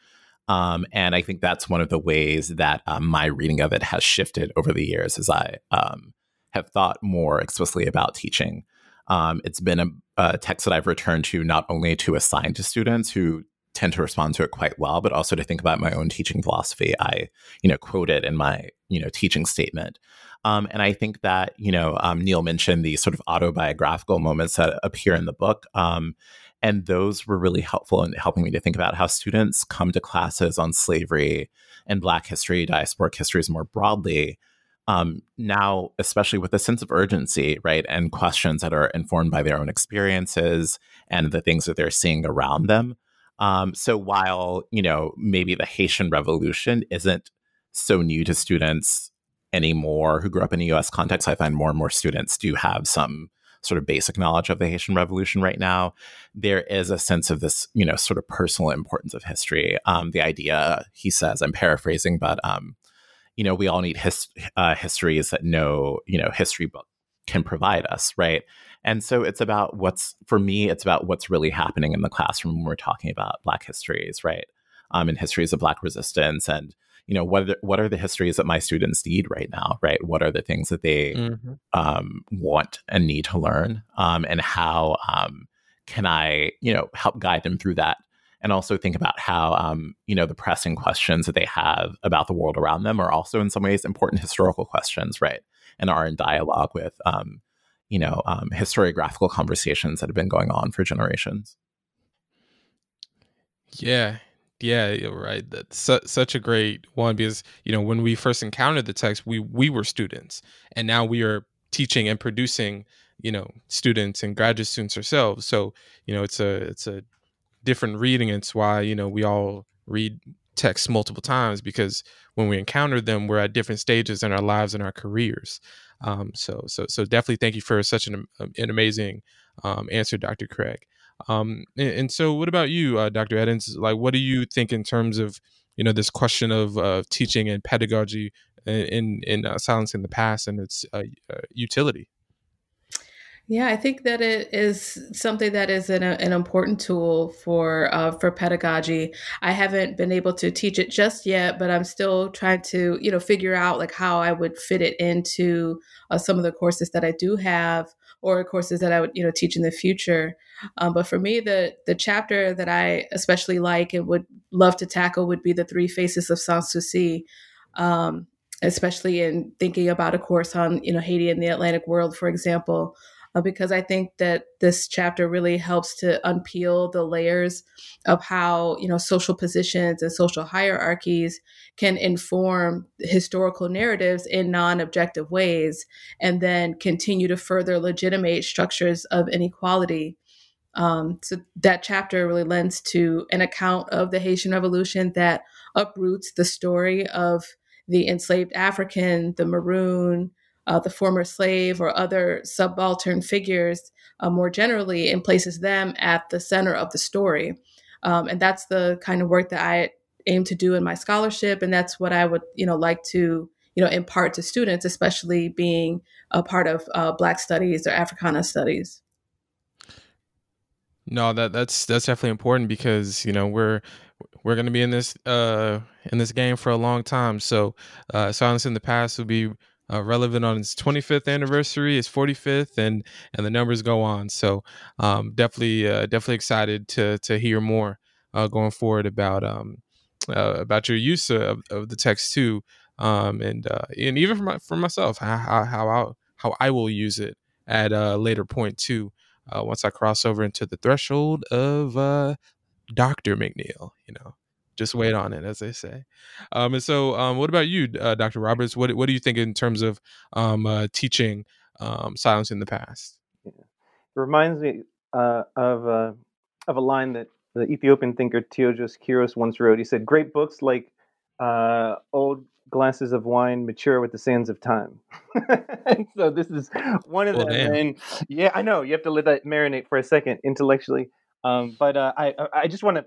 Um, and I think that's one of the ways that um, my reading of it has shifted over the years as I um, have thought more explicitly about teaching. Um, it's been a, a text that I've returned to not only to assign to students who tend to respond to it quite well, but also to think about my own teaching philosophy. I, you know, quote it in my, you know, teaching statement. Um, and I think that, you know, um, Neil mentioned the sort of autobiographical moments that appear in the book. Um, and those were really helpful in helping me to think about how students come to classes on slavery and Black history, diasporic histories more broadly. Um, now, especially with a sense of urgency, right, and questions that are informed by their own experiences and the things that they're seeing around them. Um, so while, you know, maybe the Haitian Revolution isn't so new to students anymore who grew up in a US context, I find more and more students do have some sort of basic knowledge of the Haitian Revolution right now. There is a sense of this, you know, sort of personal importance of history. Um, the idea, he says, I'm paraphrasing, but, um, you know, we all need his, uh, histories that no, you know, history book can provide us, right? And so it's about what's, for me, it's about what's really happening in the classroom when we're talking about Black histories, right? Um, and histories of Black resistance and, you know, what are, the, what are the histories that my students need right now, right? What are the things that they mm-hmm. um, want and need to learn? Um, and how um, can I, you know, help guide them through that and also think about how um, you know the pressing questions that they have about the world around them are also in some ways important historical questions, right? And are in dialogue with um, you know um, historiographical conversations that have been going on for generations. Yeah, yeah, you're right. That's su- such a great one because you know when we first encountered the text, we we were students, and now we are teaching and producing you know students and graduate students ourselves. So you know it's a it's a different reading. It's why you know we all read texts multiple times because when we encounter them, we're at different stages in our lives and our careers. Um, so so so definitely thank you for such an an amazing um, answer, Dr. Craig. Um, and, and, so, what about you, uh, Dr. Eddins? Like, what do you think in terms of you know this question of uh, teaching and pedagogy in in uh, silencing the past and its uh, uh, utility? Yeah, I think that it is something that is an, an important tool for uh, for pedagogy. I haven't been able to teach it just yet, but I'm still trying to you know figure out like how I would fit it into uh, some of the courses that I do have or courses that I would you know teach in the future. Um, but for me, the the chapter that I especially like and would love to tackle would be the three faces of Sans Souci. Um, especially in thinking about a course on you know Haiti and the Atlantic world, for example uh, because I think that this chapter really helps to unpeel the layers of how you know social positions and social hierarchies can inform historical narratives in non-objective ways, and then continue to further legitimate structures of inequality. Um, so that chapter really lends to an account of the Haitian Revolution that uproots the story of the enslaved African, the maroon, uh, the former slave or other subaltern figures uh, more generally and places them at the center of the story. Um, and that's the kind of work that I aim to do in my scholarship. And that's what I would, you know, like to, you know, impart to students, especially being a part of uh, Black studies or Africana studies. No, that that's that's definitely important because you know we're we're going to be in this uh in this game for a long time. So, uh, silence in the past will be uh, relevant on its 25th anniversary, its 45th, and and the numbers go on. So um, definitely, uh, definitely excited to to hear more uh, going forward about um, uh, about your use of, of the text too, um, and uh, and even for my, for myself, how how I how I will use it at a later point too. Uh, once I cross over into the threshold of Doctor McNeil, you know just wait on it, as they say. Um, and so, um, what about you, uh, Dr. Roberts? What what do you think in terms of um, uh, teaching um, silence in the past? Yeah. It reminds me uh, of uh, of a line that the Ethiopian thinker Teodros Kiros once wrote. He said, "Great books like uh, old glasses of wine mature with the sands of time." and so this is one of well, them. And yeah, I know you have to let that marinate for a second intellectually. Um, but uh, I I just want to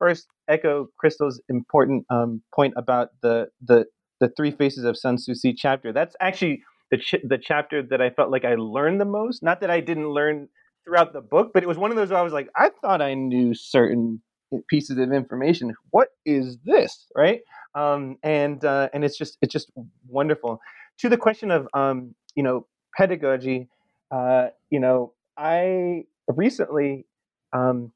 first echo Crystal's important um, point about the the the three faces of Sans Souci chapter. That's actually the ch- the chapter that I felt like I learned the most. Not that I didn't learn throughout the book, but it was one of those where I was like, I thought I knew certain pieces of information. What is this, right? Um, and uh, and it's just it's just wonderful. To the question of um, you know pedagogy, uh, you know I recently um,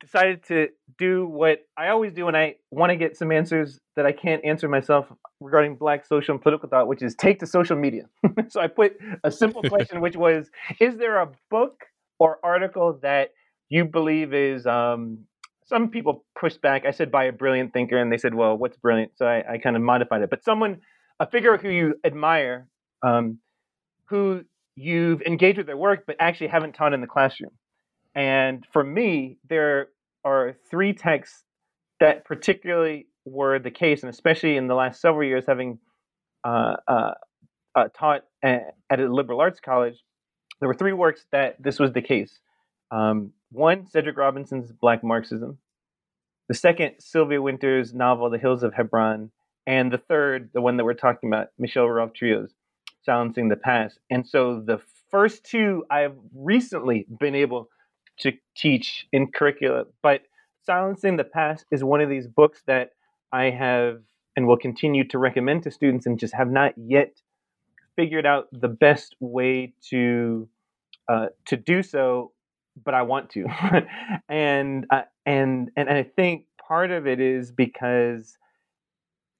decided to do what I always do when I want to get some answers that I can't answer myself regarding Black social and political thought, which is take to social media. so I put a simple question, which was Is there a book or article that you believe is. Um, some people pushed back. I said by a brilliant thinker, and they said, "Well, what's brilliant?" So I, I kind of modified it. But someone, a figure who you admire, um, who you've engaged with their work, but actually haven't taught in the classroom. And for me, there are three texts that particularly were the case, and especially in the last several years, having uh, uh, uh, taught at, at, a liberal arts college, there were three works that this was the case. Um, one, Cedric Robinson's Black Marxism. The second, Sylvia Wynter's novel, The Hills of Hebron. And the third, the one that we're talking about, Michel-Rolph Trouillot's Silencing the Past. And so the first two I've recently been able to teach in curricula. But Silencing the Past is one of these books that I have and will continue to recommend to students and just have not yet figured out the best way to uh, to do so but I want to, and uh, and and I think part of it is because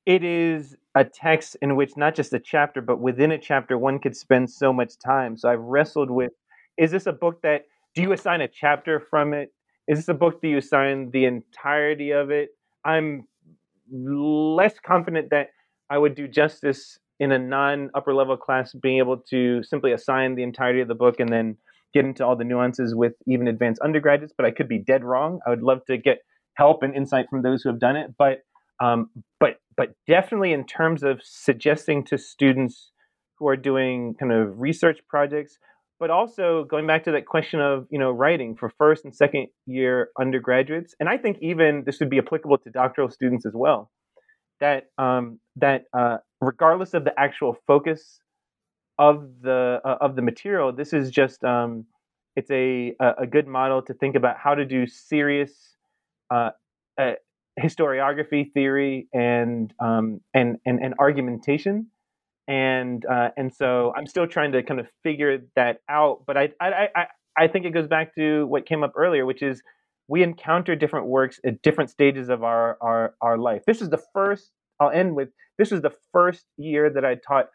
it is a text in which not just a chapter, but within a chapter, one could spend so much time. So I've wrestled with: is this a book that do you assign a chapter from it? Is this a book that you assign the entirety of it? I'm less confident that I would do justice in a non upper level class being able to simply assign the entirety of the book and then get into all the nuances with even advanced undergraduates, but I could be dead wrong. I would love to get help and insight from those who have done it. But um, but but definitely in terms of suggesting to students who are doing kind of research projects, but also going back to that question of you know writing for first and second year undergraduates, and I think even this would be applicable to doctoral students as well. That um, that uh, regardless of the actual focus of the uh, of the material, this is just um, it's a a good model to think about how to do serious uh, uh, historiography theory and um, and and and argumentation and uh, and so I'm still trying to kind of figure that out. But I, I I I think it goes back to what came up earlier, which is we encounter different works at different stages of our our our life. This is the first. I'll end with this is the first year that I taught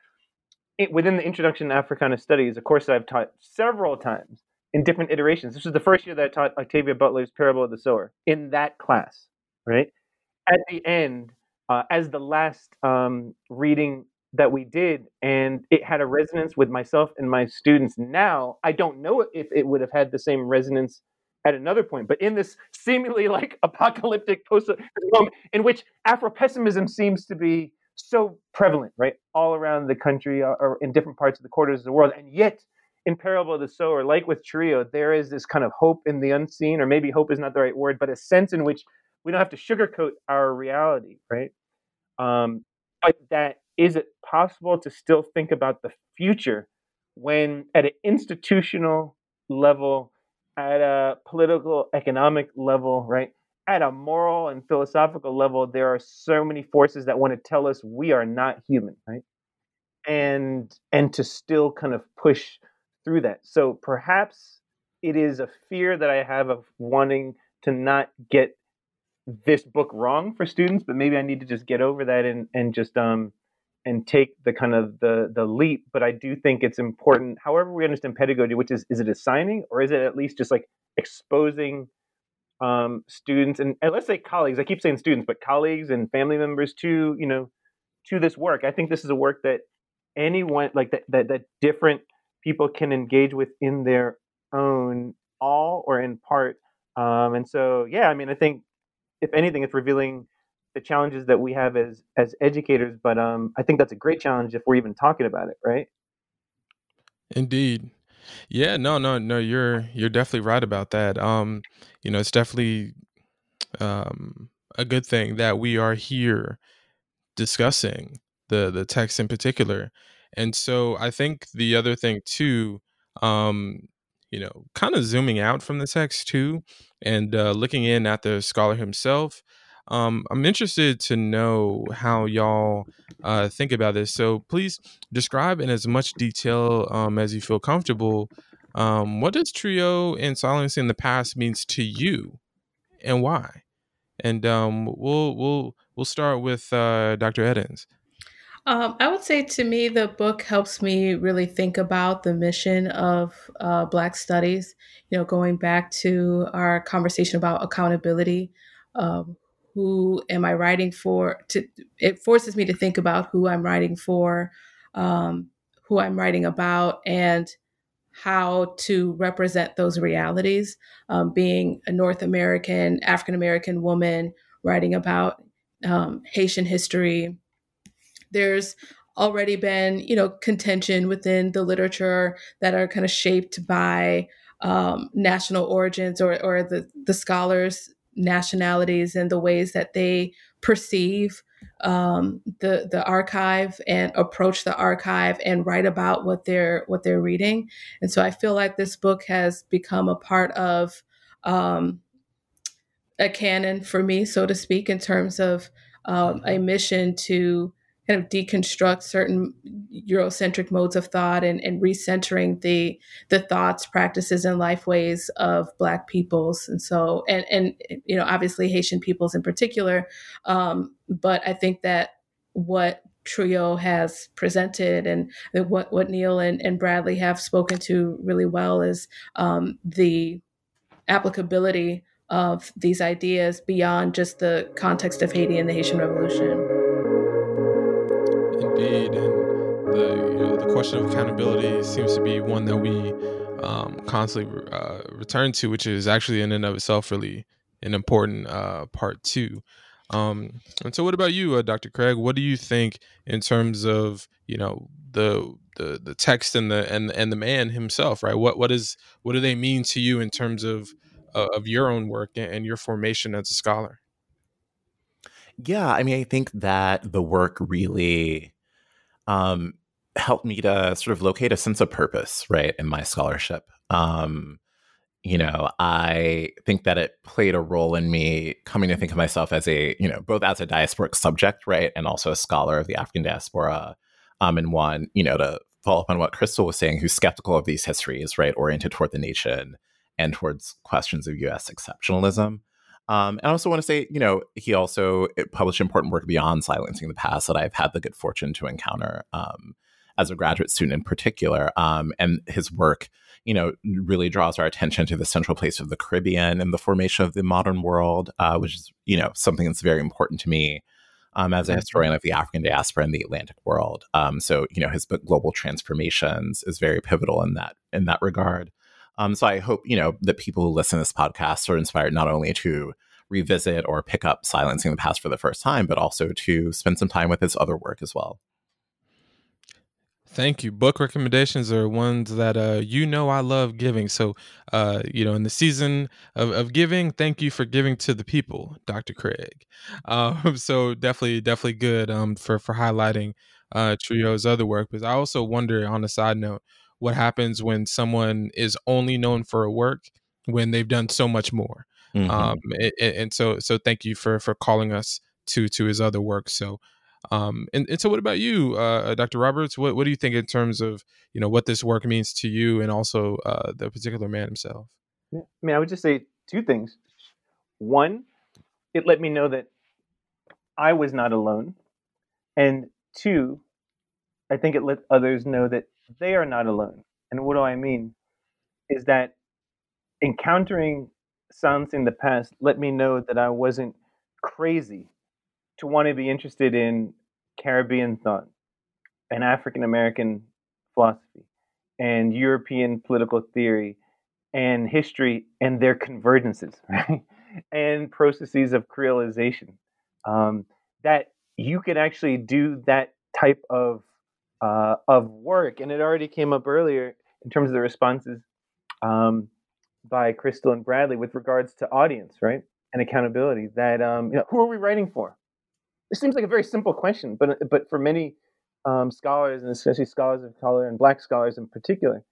it, within the Introduction to Africana Studies, a course that I've taught several times in different iterations. This was the first year that I taught Octavia Butler's Parable of the Sower in that class, right? At the end, uh, as the last um, reading that we did and it had a resonance with myself and my students. Now i don't know if it would have had the same resonance at another point but in this seemingly like apocalyptic post in which afro-pessimism seems to be so prevalent right all around the country or, uh, or in different parts of the quarters of the world and yet in parable of the sower like with Trouillot there is this kind of hope in the unseen or maybe hope is not the right word but a sense in which we don't have to sugarcoat our reality right? Um, but that is it possible to still think about the future when at an institutional level at a political economic level right? At a moral and philosophical level there are so many forces that want to tell us we are not human right? And and to still kind of push through that. So perhaps it is a fear that i have of wanting to not get this book wrong for students but maybe i need to just get over that and and just um and take the kind of the the leap but i do think it's important however we understand pedagogy which is is it assigning or is it at least just like exposing um, students and, and let's say colleagues i keep saying students but colleagues and family members to you know to this work. I think this is a work that anyone like that that, that different people can engage with in their own all or in part. Um, and so yeah i mean i think if anything it's revealing the challenges that we have as as educators but um i think that's a great challenge if we're even talking about it right? Indeed. Yeah no no no you're you're definitely right about that. Um you know it's definitely um a good thing that we are here discussing the the text in particular. And so i think the other thing too um you know kind of zooming out from the text too and uh, looking in at the scholar himself um, I'm interested to know how y'all uh, think about this. So please describe in as much detail um, as you feel comfortable. Um, what does Trouillot and silence in the past means to you, and why? And um, we'll we'll we'll start with uh, Dr. Eddins. Um, I would say to me, the book helps me really think about the mission of uh, Black Studies. You know, going back to our conversation about accountability, um, who am I writing for? To it forces me to think about who I'm writing for, um, who I'm writing about, and how to represent those realities. Um, being a North American, African American woman writing about um, Haitian history, there's already been, you know, contention within the literature that are kind of shaped by um, national origins or, or the, the scholars nationalities and the ways that they perceive um, the the archive and approach the archive and write about what they're what they're reading. And so I feel like this book has become a part of um, a canon for me, so to speak, in terms of um, a mission to kind of deconstruct certain Eurocentric modes of thought and, and recentering the the thoughts, practices, and life ways of Black peoples, and so and and you know obviously Haitian peoples in particular. Um, but I think that what Trouillot has presented and what what Neil and, and Bradley have spoken to really well is um, the applicability of these ideas beyond just the context of Haiti and the Haitian Revolution. Question of accountability seems to be one that we um, constantly uh, return to, which is actually in and of itself really an important uh, part too. Um, and so, what about you, uh, Dr. Craig? What do you think in terms of you know the the the text and the and and the man himself, right? What what is what do they mean to you in terms of uh, of your own work and your formation as a scholar? Yeah, I mean, I think that the work really um, helped me to sort of locate a sense of purpose, right, in my scholarship. Um, you know, I think that it played a role in me coming to think of myself as a, you know, both as a diasporic subject, right, and also a scholar of the African diaspora. Um, and one, you know, to follow up on what Crystal was saying, who's skeptical of these histories, right, oriented toward the nation and towards questions of U.S. exceptionalism. Um, and I also want to say, you know, he also published important work beyond silencing the past that I've had the good fortune to encounter um, as a graduate student in particular. Um, and his work you know, really draws our attention to the central place of the Caribbean and the formation of the modern world, uh, which is, you know, something that's very important to me um, as a historian of the African diaspora and the Atlantic world. Um, so, you know, his book Global Transformations is very pivotal in that in that regard. Um, so I hope, you know, that people who listen to this podcast are inspired not only to revisit or pick up Silencing the Past for the first time, but also to spend some time with his other work as well. Thank you. Book recommendations are ones that uh, you know I love giving. So, uh, you know, in the season of, of giving, thank you for giving to the people, Dr. Craig. Um, so definitely, definitely good um, for for highlighting uh, Trouillot's other work. Because I also wonder, on a side note, what happens when someone is only known for a work when they've done so much more. Mm-hmm. Um, and, and so, so thank you for for calling us to to his other work. So. Um, and, and so, what about you, uh, uh Dr. Roberts? What, what do you think in terms of you know what this work means to you, and also uh, the particular man himself? I mean, I would just say two things. One, it let me know that I was not alone, and two, I think it let others know that they are not alone. And what do I mean? Is that encountering sounds in the past let me know that I wasn't crazy to want to be interested in Caribbean thought and African American philosophy and European political theory and history and their convergences, right? and processes of creolization. Um, that you can actually do that type of uh, of work, and it already came up earlier in terms of the responses um, by Crystal and Bradley with regards to audience, right, and accountability. That um, you know, who are we writing for? It seems like a very simple question, but but for many um, scholars, and especially scholars of color and Black scholars in particular,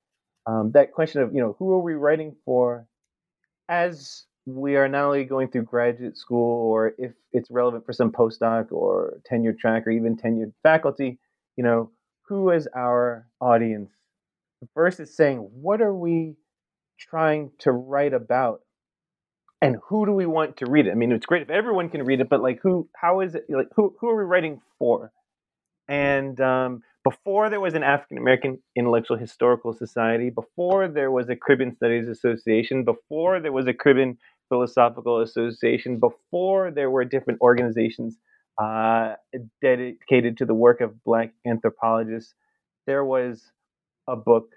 um, that question of you know who are we writing for, as we are not only going through graduate school, or if it's relevant for some postdoc or tenure track or even tenured faculty, you know who is our audience versus saying what are we trying to write about and who do we want to read it? I mean, it's great if everyone can read it, but like, who? How is it? Like, who? Who are we writing for? And um, before there was an African American Intellectual Historical Society, before there was a Caribbean Studies Association, before there was a Caribbean Philosophical Association, before there were different organizations uh, dedicated to the work of Black anthropologists, there was a book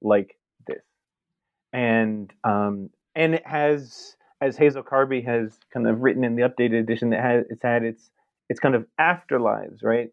like this, and um, and it has, as Hazel Carby has kind of written in the updated edition, it has it's had its its kind of afterlives, right?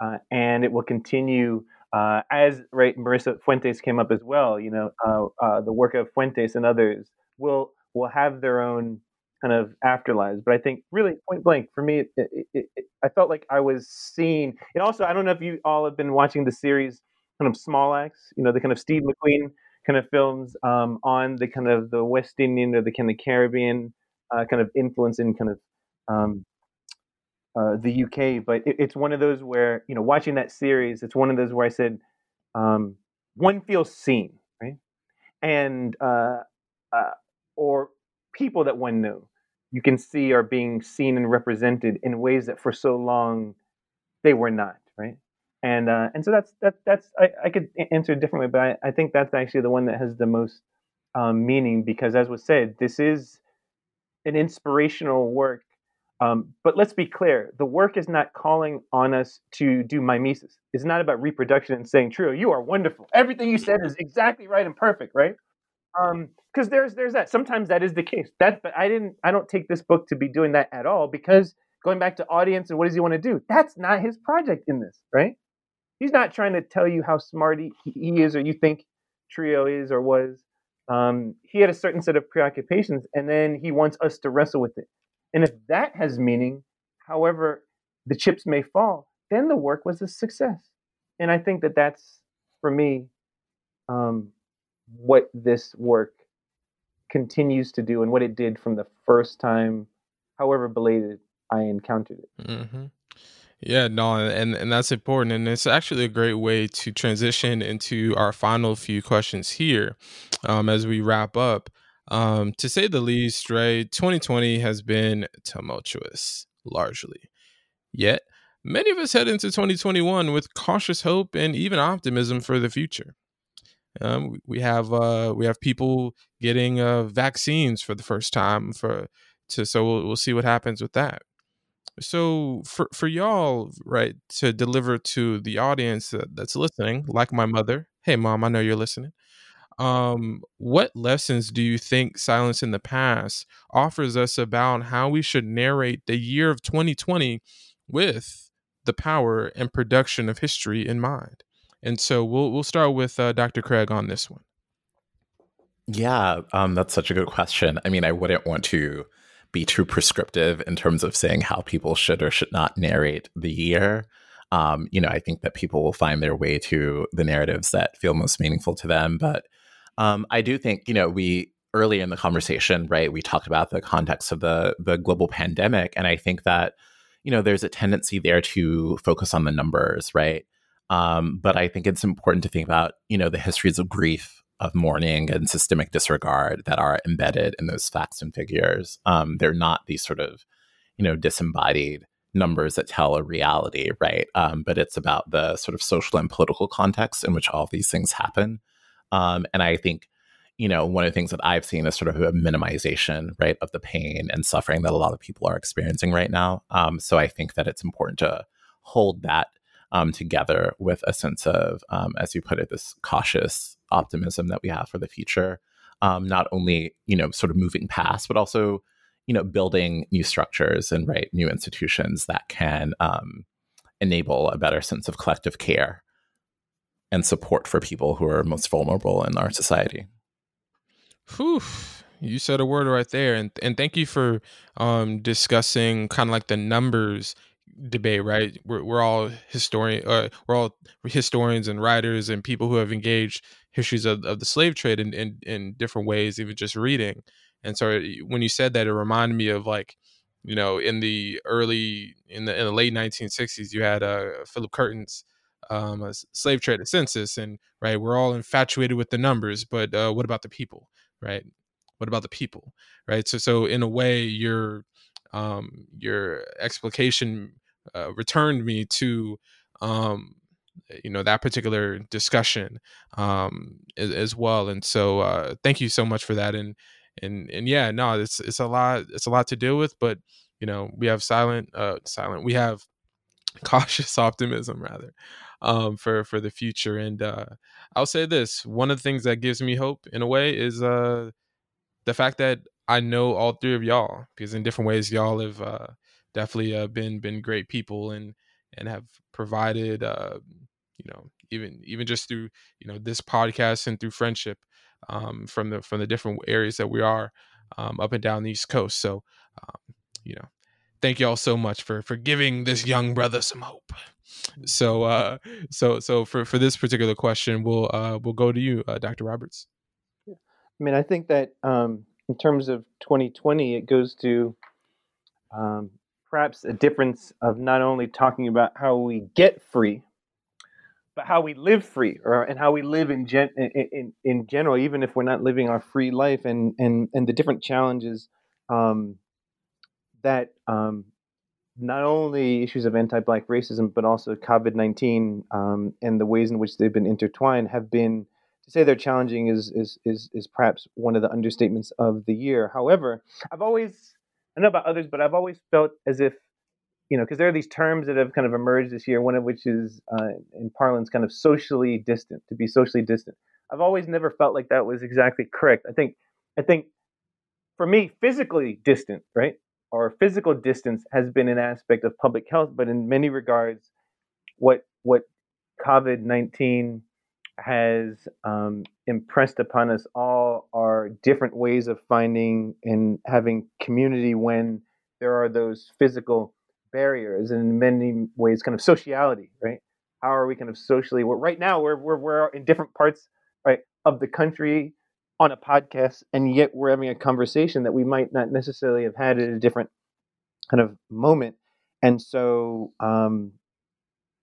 Uh, and it will continue uh, as right. Marisa Fuentes came up as well. You know, uh, uh, the work of Fuentes and others will will have their own kind of afterlives. But I think really point blank for me, it, it, it, I felt like I was seeing. It also, I don't know if you all have been watching the series, kind of Small Axe. You know, the kind of Steve McQueen kind of films um, on the kind of the West Indian or the kind of Caribbean uh, kind of influence in kind of um, uh, the UK, but it, it's one of those where you know, watching that series, it's one of those where I said, um, one feels seen, right, and uh, uh, or people that one knew, you can see are being seen and represented in ways that for so long they were not, right, and uh, and so that's that that's I, I could answer it differently, but I, I think that's actually the one that has the most um, meaning because, as was said, this is an inspirational work um, but let's be clear the work is not calling on us to do mimesis. It's not about reproduction and saying, "True, you are wonderful. Everything you said is exactly right and perfect, right? Because um, there's there's that. Sometimes that is the case. That, but I didn't. I don't take this book to be doing that at all. Because going back to audience and what does he want to do? That's not his project in this, right? He's not trying to tell you how smart he, he is or you think Trouillot is or was. Um, he had a certain set of preoccupations, and then he wants us to wrestle with it. And if that has meaning, however the chips may fall, then the work was a success. And I think that that's, for me, um, what this work continues to do and what it did from the first time, however belated I encountered it. Mm-hmm. Yeah, no, and and that's important, and it's actually a great way to transition into our final few questions here, um, as we wrap up. Um, to say the least, right, 2020 has been tumultuous, largely. Yet, many of us head into 2021 with cautious hope and even optimism for the future. Um, we have uh, we have people getting uh, vaccines for the first time for to so we'll, we'll see what happens with that. So for for y'all, right, to deliver to the audience that, that's listening, like my mother. Hey, mom, I know you're listening um, what lessons do you think Silencing the Past offers us about how we should narrate the year of 2020 with the power and production of history in mind? And so we'll we'll start with uh, Dr. Craig on this one. Yeah, um, that's such a good question. I mean, I wouldn't want to be too prescriptive in terms of saying how people should or should not narrate the year. Um, you know, I think that people will find their way to the narratives that feel most meaningful to them. But um, I do think, you know, we early in the conversation, right, we talked about the context of the the global pandemic, and I think that, you know, there's a tendency there to focus on the numbers, right? Um, but I think it's important to think about, you know, the histories of grief, of mourning, and systemic disregard that are embedded in those facts and figures. Um, they're not these sort of, you know, disembodied numbers that tell a reality, right? Um, but it's about the sort of social and political context in which all these things happen. Um, and I think, you know, one of the things that I've seen is sort of a minimization, right, of the pain and suffering that a lot of people are experiencing right now. Um, so I think that it's important to hold that um, together with a sense of, um, as you put it, this cautious optimism that we have for the future. Um, not only, you know, sort of moving past, but also, you know, building new structures and right new institutions that can um, enable a better sense of collective care and support for people who are most vulnerable in our society. Whew. You said a word right there, and and thank you for um, discussing kind of like the numbers debate. Right, we're we're all historian, uh, we're all historians and writers and people who have engaged histories of, of the slave trade in, in in different ways, even just reading. And so when you said that, it reminded me of like you know in the early in the in the late 1960s, you had uh, Philip Curtin's um, a slave trader census, and right, we're all infatuated with the numbers, but uh, what about the people, right? What about the people, right? So, so in a way, your um, your explication uh, returned me to um, you know that particular discussion um, as, as, well, and so uh, thank you so much for that, and and and yeah, no, it's it's a lot, it's a lot to deal with, but you know we have silent, uh, silent, we have cautious optimism rather um, for for the future. And uh, I'll say this: one of the things that gives me hope, in a way, is uh, the fact that I know all three of y'all, because in different ways, y'all have uh, definitely uh, been been great people and and have provided, uh, you know, even even just through you know this podcast and through friendship um, from the from the different areas that we are um, up and down the East Coast. So, um, you know, thank y'all so much for for giving this young brother some hope. So uh so so for for this particular question, we'll uh we'll go to you, uh, Dr. Roberts. I mean, I think that um in terms of 2020, it goes to um, perhaps a difference of not only talking about how we get free, but how we live free, or and how we live in gen, in, in general, even if we're not living our free life, and and and the different challenges um, that um, not only issues of anti-black racism, but also COVID nineteen um, and the ways in which they've been intertwined have been to say they're challenging is is is is perhaps one of the understatements of the year. However, I've always I don't know about others, but I've always felt as if you know, because there are these terms that have kind of emerged this year, one of which is uh, in parlance kind of socially distant, to be socially distant. I've always never felt like that was exactly correct. I think, I think for me, physically distant, right? Or physical distance has been an aspect of public health, but in many regards, what what COVID nineteen has um, impressed upon us all are different ways of finding and having community when there are those physical barriers and in many ways kind of sociality right? How are we kind of socially well, right now we're, we're we're in different parts right of the country on a podcast and yet we're having a conversation that we might not necessarily have had at a different kind of moment. And so um,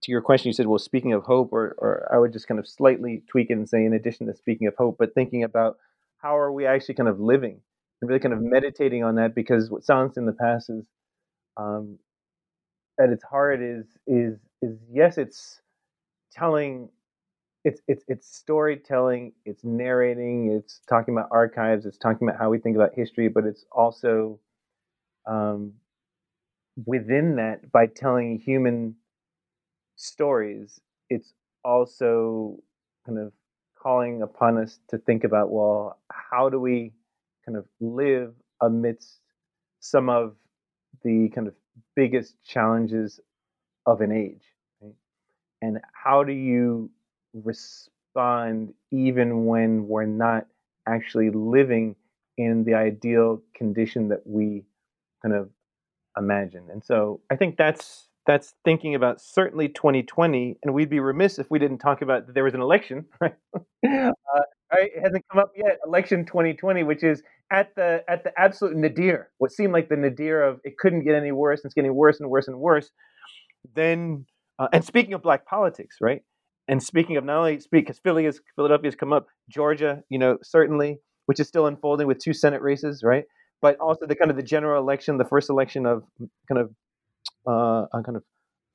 to your question you said well speaking of hope or, or i would just kind of slightly tweak it and say in addition to speaking of hope but thinking about how are we actually kind of living and really kind of meditating on that because what silence in the past is um, at its heart is is is yes, it's telling it's it's it's storytelling, it's narrating, it's talking about archives, it's talking about how we think about history, but it's also um, within that by telling human stories, it's also kind of calling upon us to think about well, how do we kind of live amidst some of the kind of biggest challenges of an age right? and how do you respond even when we're not actually living in the ideal condition that we kind of imagine and so i think that's that's thinking about certainly 2020 and we'd be remiss if we didn't talk about that there was an election right uh, it hasn't come up yet election 2020 which is at the at the absolute nadir, what seemed like the nadir of it couldn't get any worse, it's getting worse and worse and worse. Then, uh, and speaking of black politics, right? And speaking of not only speak because Philly is Philadelphia has come up, Georgia, you know, certainly, which is still unfolding with two Senate races, right? But also the kind of the general election, the first election of kind of uh, a kind of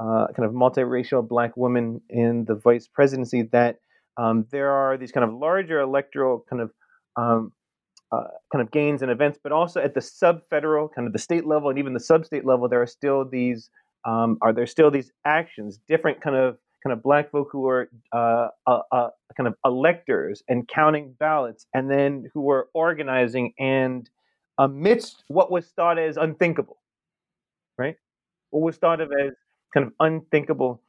uh, kind of multiracial black woman in the vice presidency. That um, there are these kind of larger electoral kind of um, uh, kind of gains and events, but also at the sub-federal, kind of the state level, and even the sub-state level, there are still these um, are there still these actions, different kind of kind of black folk who are uh, uh, uh, kind of electors and counting ballots, and then who are organizing and amidst what was thought as unthinkable? Was thought of as kind of unthinkable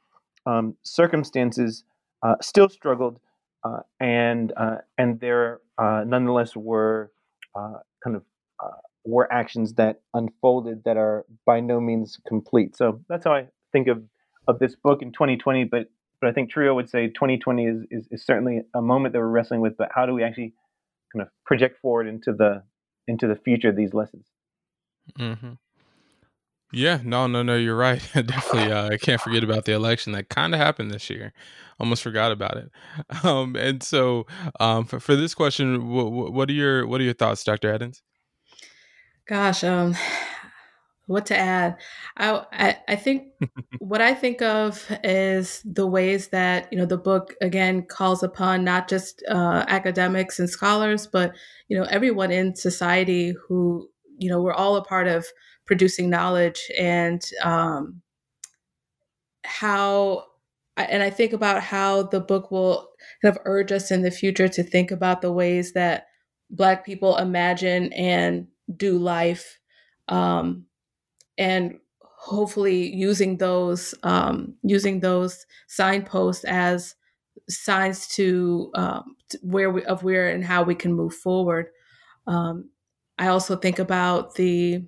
um, circumstances, uh, still struggled, uh, and and there nonetheless were uh, kind of uh, were actions that unfolded that are by no means complete. So that's how I think of of this book in 2020. But but I think Trouillot would say 2020 is, is, is certainly a moment that we're wrestling with. But how do we actually kind of project forward into the into the future of these lessons? Mm-hmm. Yeah, no, no, no, you're right. Definitely, uh, I can't forget about the election that kind of happened this year. Almost forgot about it. Um, and so, um, for, for this question, what, what are your what are your thoughts, Dr. Adams? Gosh, um, what to add? I I, I think what I think of is the ways that you know the book again calls upon not just uh, academics and scholars, but you know everyone in society who you know we're all a part of producing knowledge and um, how and I think about how the book will kind of urge us in the future to think about the ways that Black people imagine and do life, um, and hopefully using those um, using those signposts as signs to, um, to where we of where and how we can move forward. Um, I also think about the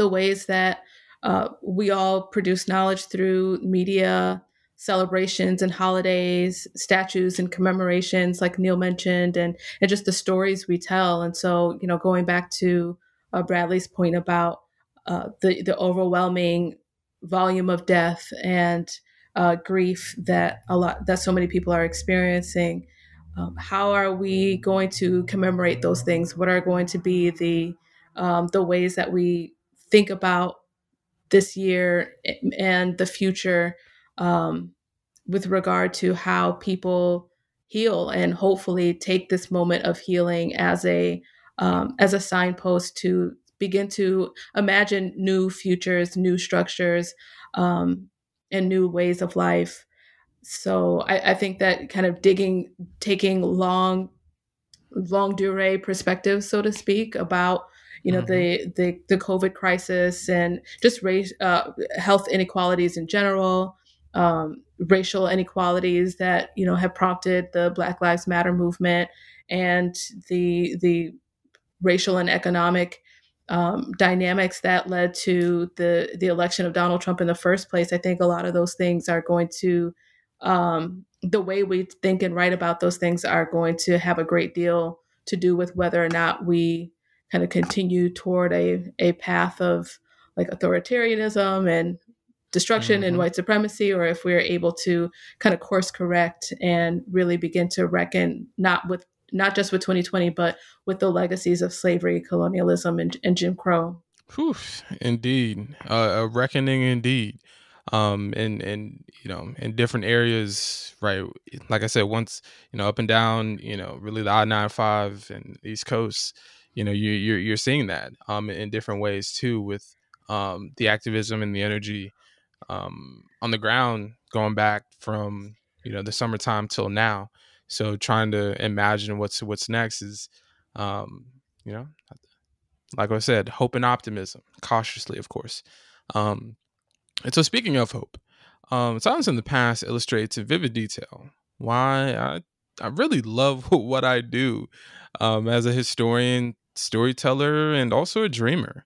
the ways that uh, we all produce knowledge through media celebrations and holidays, statues and commemorations, like Neil mentioned, and and just the stories we tell. And so, you know, going back to uh, Bradley's point about uh, the the overwhelming volume of death and uh, grief that a lot that so many people are experiencing. Um, how are we going to commemorate those things? What are going to be the um, the ways that we think about this year and the future um, with regard to how people heal and hopefully take this moment of healing as a um, as a signpost to begin to imagine new futures, new structures, um, and new ways of life. So I, I, think that kind of digging, taking long, longue durée perspective, so to speak, about you know mm-hmm. the, the the COVID crisis and just race, uh, health inequalities in general, um, racial inequalities that you know have prompted the Black Lives Matter movement and the the racial and economic um, dynamics that led to the the election of Donald Trump in the first place. I think a lot of those things are going to um, the way we think and write about those things are going to have a great deal to do with whether or not we kind of continue toward a a path of like authoritarianism and destruction mm-hmm. and white supremacy, or if we're able to kind of course correct and really begin to reckon not with not just with 2020, but with the legacies of slavery, colonialism, and, and Jim Crow. Whew, indeed, uh, a reckoning indeed. Um, and and you know, in different areas, right? Like I said, once you know, up and down, you know, really the I nine five and East Coast, you know, you you're you're seeing that um in different ways too, with um the activism and the energy um on the ground going back from you know the summertime till now so trying to imagine what's what's next is, um, you know, like I said, hope and optimism, cautiously, of course. Um, and so speaking of hope, um, silence in the past illustrates in vivid detail why I I really love what I do um, as a historian, storyteller, and also a dreamer.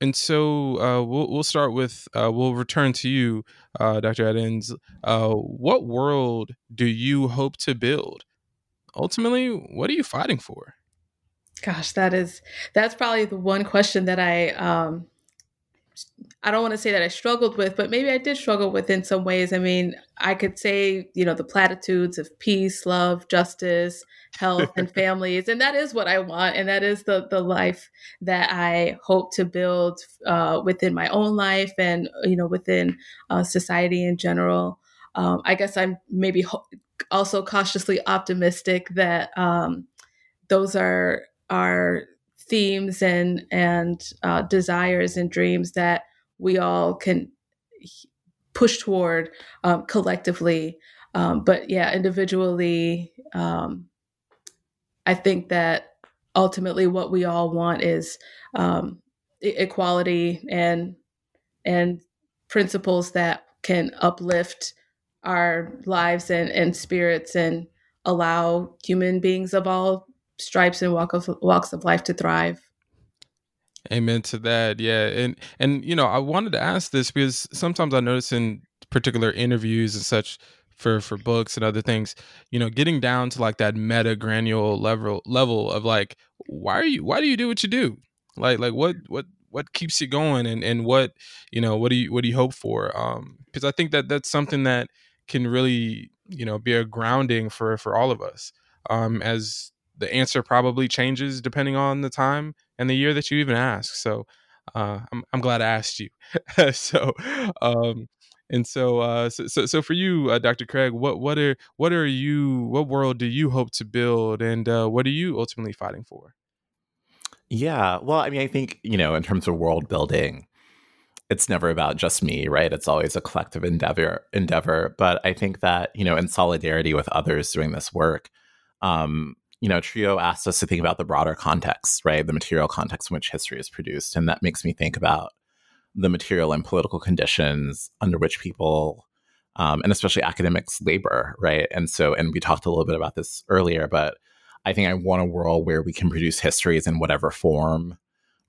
And so uh, we'll we'll start with uh, we'll return to you, uh, Dr. Eddins. Uh, what world do you hope to build? Ultimately, what are you fighting for? Gosh, that is that's probably the one question that I um, I don't want to say that I struggled with, but maybe I did struggle with in some ways. I mean, I could say, you know, the platitudes of peace, love, justice, health, and families, and that is what I want, and that is the the life that I hope to build uh, within my own life, and you know, within uh, society in general. Um, I guess I'm maybe ho- also cautiously optimistic that um, those are are themes and and uh, desires and dreams that we all can push toward um, collectively. Um, but yeah, individually, um, I think that ultimately what we all want is um, equality and and principles that can uplift our lives and, and spirits and allow human beings of all stripes and walk of, walks of life to thrive. Amen to that. Yeah. And and you know, I wanted to ask this because sometimes I notice in particular interviews and such for for books and other things, you know, getting down to like that meta granule level level of like why are you why do you do what you do? Like like what what what keeps you going and and what, you know, what do you what do you hope for? Um because I think that that's something that can really, you know, be a grounding for for all of us. Um as the answer probably changes depending on the time and the year that you even ask. So uh, I'm I'm glad I asked you. so um, and so, uh, so, so so for you, uh, Dr. Craig, what what are what are you what world do you hope to build, and uh, what are you ultimately fighting for? Yeah, well, I mean, I think you know, in terms of world building, it's never about just me, right? It's always a collective endeavor. Endeavor, but I think that you know, in solidarity with others doing this work, um, you know, Trouillot asked us to think about the broader context, right? The material context in which history is produced. And that makes me think about the material and political conditions under which people, um, and especially academics, labor, right? And so, and we talked a little bit about this earlier, but I think I want a world where we can produce histories in whatever form,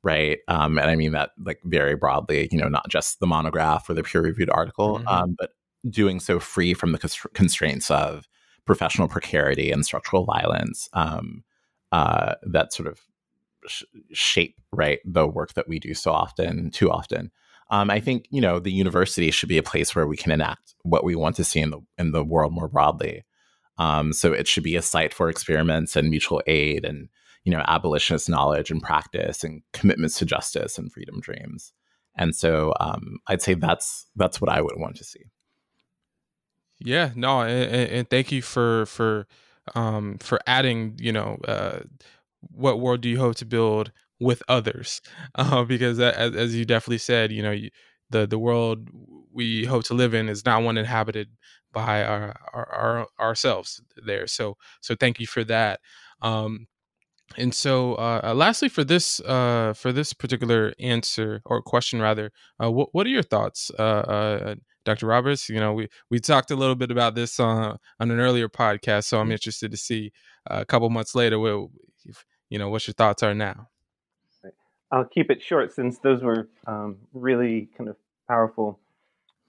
right? Um, and I mean that like very broadly, you know, not just the monograph or the peer reviewed article, mm-hmm. um, but doing so free from the constraints of professional precarity and structural violence um, uh, that sort of sh- shape right the work that we do so often, too often. Um, I think you know the university should be a place where we can enact what we want to see in the in the world more broadly. Um, so it should be a site for experiments and mutual aid and you know abolitionist knowledge and practice and commitments to justice and freedom dreams. And so um, I'd say that's that's what I would want to see. Yeah, no, and, and thank you for for um, for adding. You know, uh, what world do you hope to build with others? Uh, because as, as, you definitely said, you know, the the world we hope to live in is not one inhabited by our, our, our ourselves there. So so thank you for that. Um, and so, uh, uh, lastly, for this uh, for this particular answer or question, rather, uh, what what are your thoughts, uh, uh, Dr. Roberts? You know, we we talked a little bit about this on on an earlier podcast, so I'm mm-hmm. interested to see a couple months later, what you know, what your thoughts are now. I'll keep it short since those were um, really kind of powerful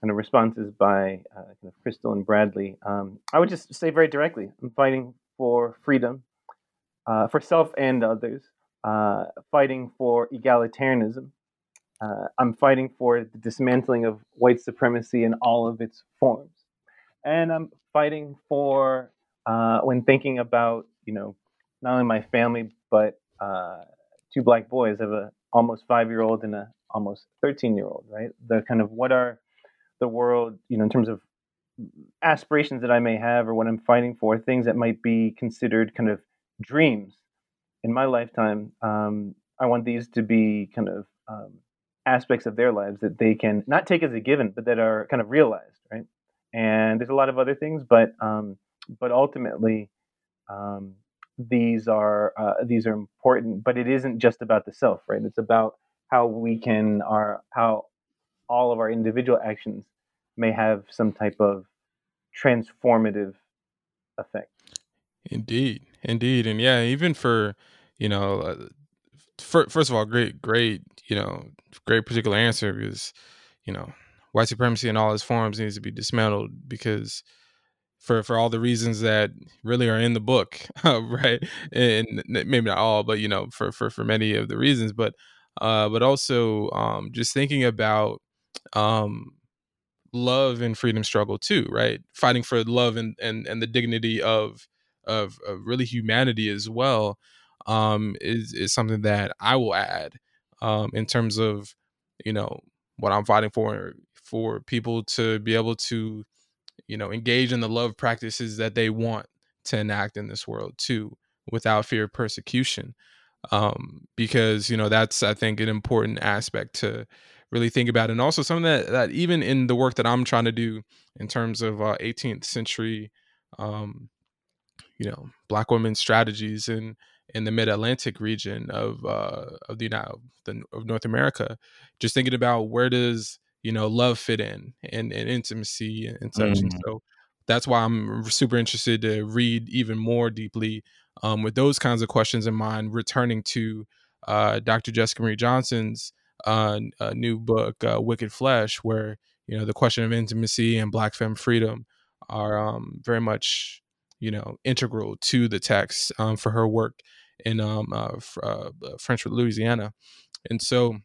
kind of responses by kind of Crystal and Bradley. Um, I would just say very directly, I'm fighting for freedom uh, for self and others, uh, fighting for egalitarianism. Uh, I'm fighting for the dismantling of white supremacy in all of its forms. And I'm fighting for, uh, when thinking about, you know, not only my family, but uh, two black boys. I have a almost five year old and a almost 13 year old, right? The kind of what are the world, you know, in terms of aspirations that I may have or what I'm fighting for, things that might be considered kind of dreams in my lifetime. Um, I want these to be kind of um, aspects of their lives that they can not take as a given, but that are kind of realized, right? And there's a lot of other things, but um, but ultimately, um, these are uh, these are important. But it isn't just about the self, right? It's about how we can our how all of our individual actions may have some type of transformative effect. Indeed, indeed, and yeah, even for you know, uh, first of all, great, great, you know, great particular answer because you know, white supremacy in all its forms needs to be dismantled because for for all the reasons that really are in the book, right? And maybe not all, but you know, for for for many of the reasons, but uh, but also um, just thinking about um, love and freedom struggle too, right? Fighting for love and and and the dignity of of, of really humanity as well um, is is something that I will add um, in terms of you know what I'm fighting for for people to be able to you know engage in the love practices that they want to enact in this world too without fear of persecution. Um, because you know that's I think an important aspect to really think about and also something that that even in the work that I'm trying to do in terms of uh, 18th century um, you know black women's strategies in in the mid Atlantic region of uh, of the, know, the of North America, just thinking about where does you know love fit in and, and intimacy and, such, mm-hmm. and so that's why I'm super interested to read even more deeply um, with those kinds of questions in mind. Returning to uh, Dr. Jessica Marie Johnson's uh, new book, uh, Wicked Flesh, where you know the question of intimacy and Black femme freedom are um, very much you know integral to the text um, for her work in um, uh, uh, French Louisiana, and so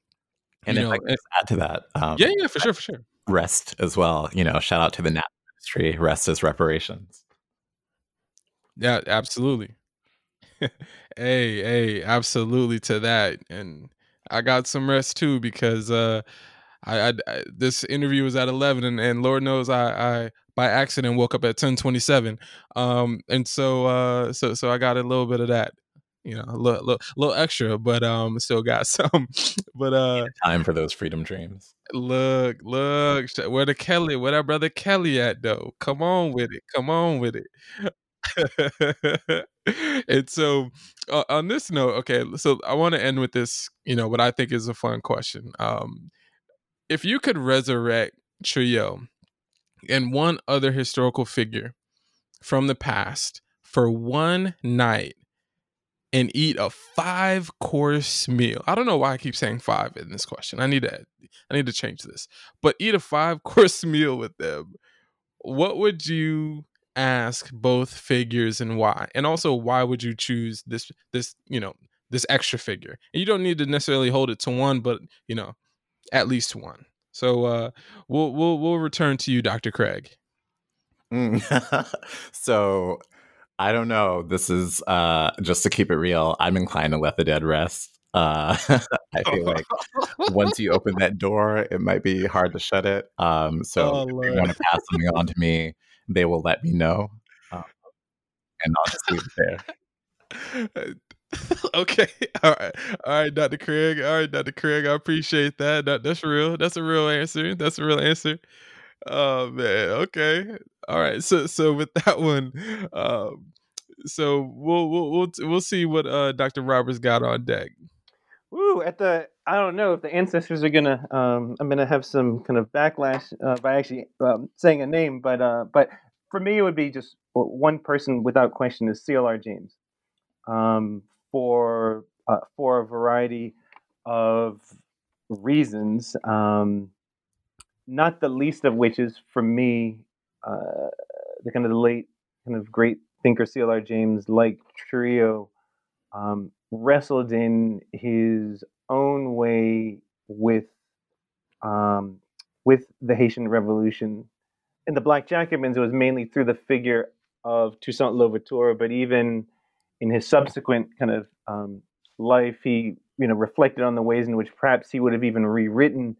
and if know, I add to that, um, yeah, yeah, for sure, for sure. Rest as well. You know, shout out to the NAP ministry. Rest as reparations. Yeah, absolutely. hey, hey, absolutely to that, and I got some rest too because uh, I, I, I, this interview was at eleven, and, and Lord knows I, I by accident woke up at ten twenty seven, um, and so uh, so so I got a little bit of that, you know, a little, little, little extra, but um, still got some. but uh, time for those freedom dreams. Look, look, where the Kelly, where that brother Kelly at though? Come on with it, come on with it. and so uh, on this note okay so i want to end with this you know what i think is a fun question um if you could resurrect Trouillot and one other historical figure from the past for one night and eat a five course meal. I don't know why I keep saying five in this question. I need to I need to change this. But eat a five course meal with them. What would you ask both figures and why? And also why would you choose this this, you know, this extra figure. And you don't need to necessarily hold it to one, but you know, at least one. So uh, we'll we'll we'll return to you, Dr. Craig. Mm. so I don't know. This is uh, just to keep it real. I'm inclined to let the dead rest. Uh, I feel like once you open that door, it might be hard to shut it. Um, so oh, if they want to pass something on to me, they will let me know, um, and I'll just leave it there. okay. All right. All right, Dr. Craig. All right, Dr. Craig. I appreciate that. that. That's real. That's a real answer. That's a real answer. Oh man. Okay. All right. So so with that one, um, so we'll we'll we'll we'll see what uh Dr. Roberts got on deck. Woo! At the I don't know if the ancestors are gonna um I'm gonna have some kind of backlash uh, by actually um, saying a name, but uh but for me it would be just one person without question is CLR James. Um, for uh, for a variety of reasons. Um, not the least of which is for me uh, the kind of the late kind of great thinker CLR James, like Trouillot, um, wrestled in his own way with um, with the Haitian Revolution. In the Black Jacobins, it was mainly through the figure of Toussaint Louverture, but even in his subsequent kind of um, life, he you know reflected on the ways in which perhaps he would have even rewritten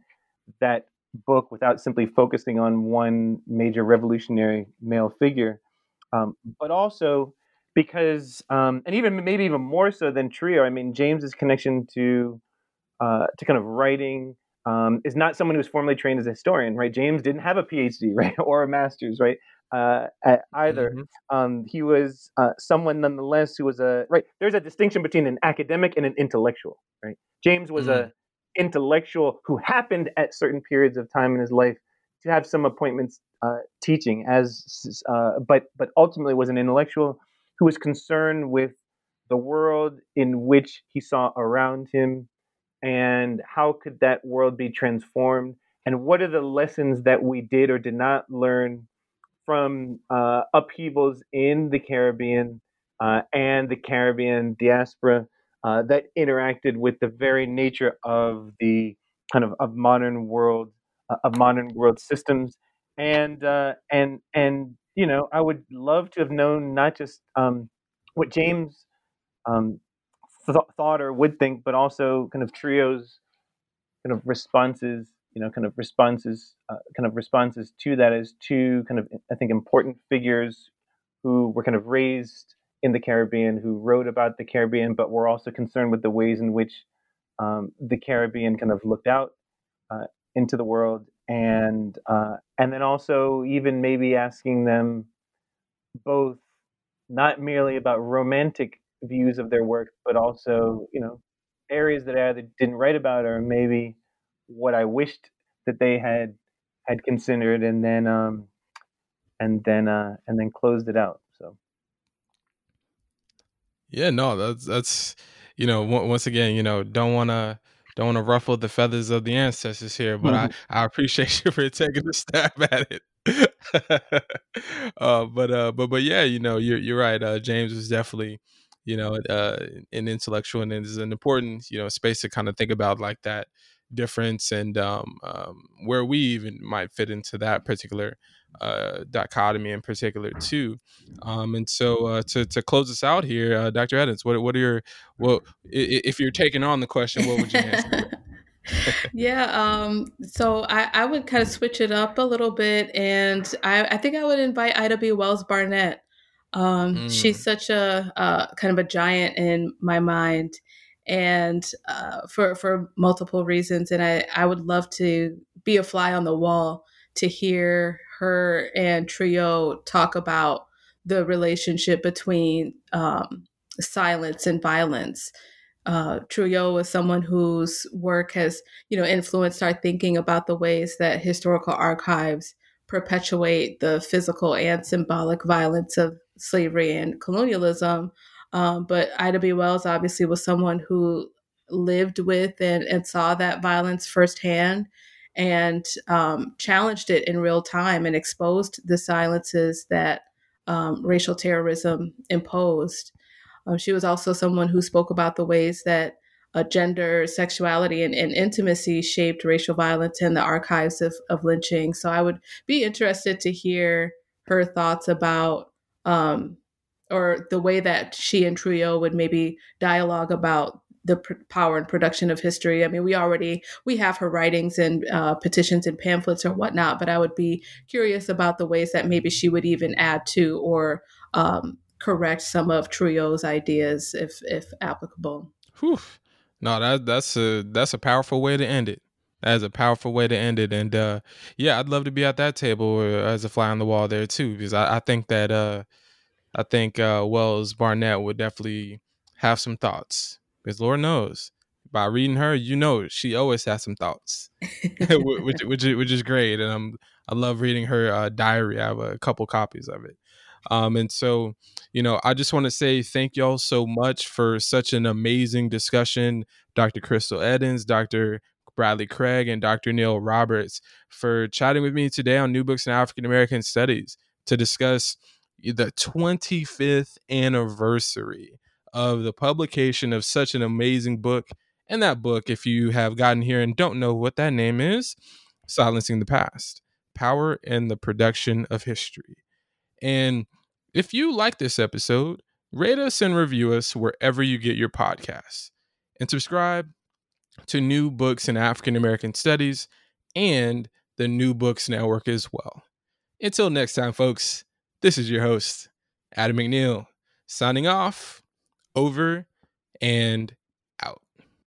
that book without simply focusing on one major revolutionary male figure, um, but also because um, and even maybe even more so than Trouillot. I mean, James's connection to uh, to kind of writing um, is not someone who was formally trained as a historian, right? James didn't have a PhD, right, or a master's, right? Uh, either. Mm-hmm. Um, he was uh, someone nonetheless who was a right. There's a distinction between an academic and an intellectual, right? James was mm-hmm. a intellectual who happened at certain periods of time in his life to have some appointments uh, teaching, as uh, but but ultimately was an intellectual who was concerned with the world in which he saw around him and how could that world be transformed and what are the lessons that we did or did not learn from uh, upheavals in the Caribbean uh, and the Caribbean diaspora uh, that interacted with the very nature of the kind of, of modern world uh, of modern world systems. And uh, and and you know I would love to have known not just um, what James um, th- thought or would think, but also kind of Trouillot's kind of responses you know kind of responses uh, kind of responses to that as two kind of I think important figures who were kind of raised in the Caribbean who wrote about the Caribbean but were also concerned with the ways in which um, the Caribbean kind of looked out uh, into the world. And uh, and then also even maybe asking them both not merely about romantic views of their work but also you know areas that I either didn't write about or maybe what I wished that they had had considered, and then um, and then uh, and then closed it out. So yeah, no, that's that's you know once again, you know, don't want to don't want to ruffle the feathers of the ancestors here, but I I appreciate you for taking a stab at it. uh, but uh, but but yeah, you know, you're you're right. Uh, James was definitely you know uh, an intellectual and is an important you know space to kind of think about like that difference and um, um, where we even might fit into that particular uh, dichotomy in particular too. Um, and so uh, to to close us out here, uh, Dr. Eddins, what what are your well if you're taking on the question, what would you answer? yeah um, so I, I would kind of switch it up a little bit and i, I think i would invite ida b wells barnett um, mm. she's such a uh, kind of a giant in my mind and uh, for for multiple reasons. And I I would love to be a fly on the wall to hear her and Trouillot talk about the relationship between um, silence and violence. Uh, is someone whose work has, you know, influenced our thinking about the ways that historical archives perpetuate the physical and symbolic violence of slavery and colonialism, um, but Ida B. Wells obviously was someone who lived with and, and saw that violence firsthand and um, challenged it in real time and exposed the silences that um, racial terrorism imposed. Um, she was also someone who spoke about the ways that uh, gender, sexuality, and, and, intimacy shaped racial violence in the archives of, of lynching. So I would be interested to hear her thoughts about um, or the way that she and Trouillot would maybe dialogue about the pr- power and production of history. I mean, we already we have her writings and uh, petitions and pamphlets or whatnot, but I would be curious about the ways that maybe she would even add to or um, correct some of Trouillot's ideas if if applicable. Whew. No, that that's a that's a powerful way to end it. That is a powerful way to end it. And uh, yeah, I'd love to be at that table as a fly on the wall there too, because I, I think that uh, I think uh, Wells Barnett would definitely have some thoughts because Lord knows by reading her, you know she always has some thoughts, which, which which is great, and I'm I love reading her uh, diary. I have a couple copies of it, um, and so you know I just want to say thank y'all so much for such an amazing discussion, Dr. Crystal Eddins, Dr. Bradley Craig, and Dr. Neil Roberts for chatting with me today on New Books in African American Studies to discuss the 25th anniversary of the publication of such an amazing book. And that book, if you have gotten here and don't know what that name is, Silencing the Past Power and the Production of History. And if you like this episode, rate us and review us wherever you get your podcasts. And subscribe to New Books in African American Studies and the New Books Network as well. Until next time, folks, this is your host, Adam McNeil, signing off over and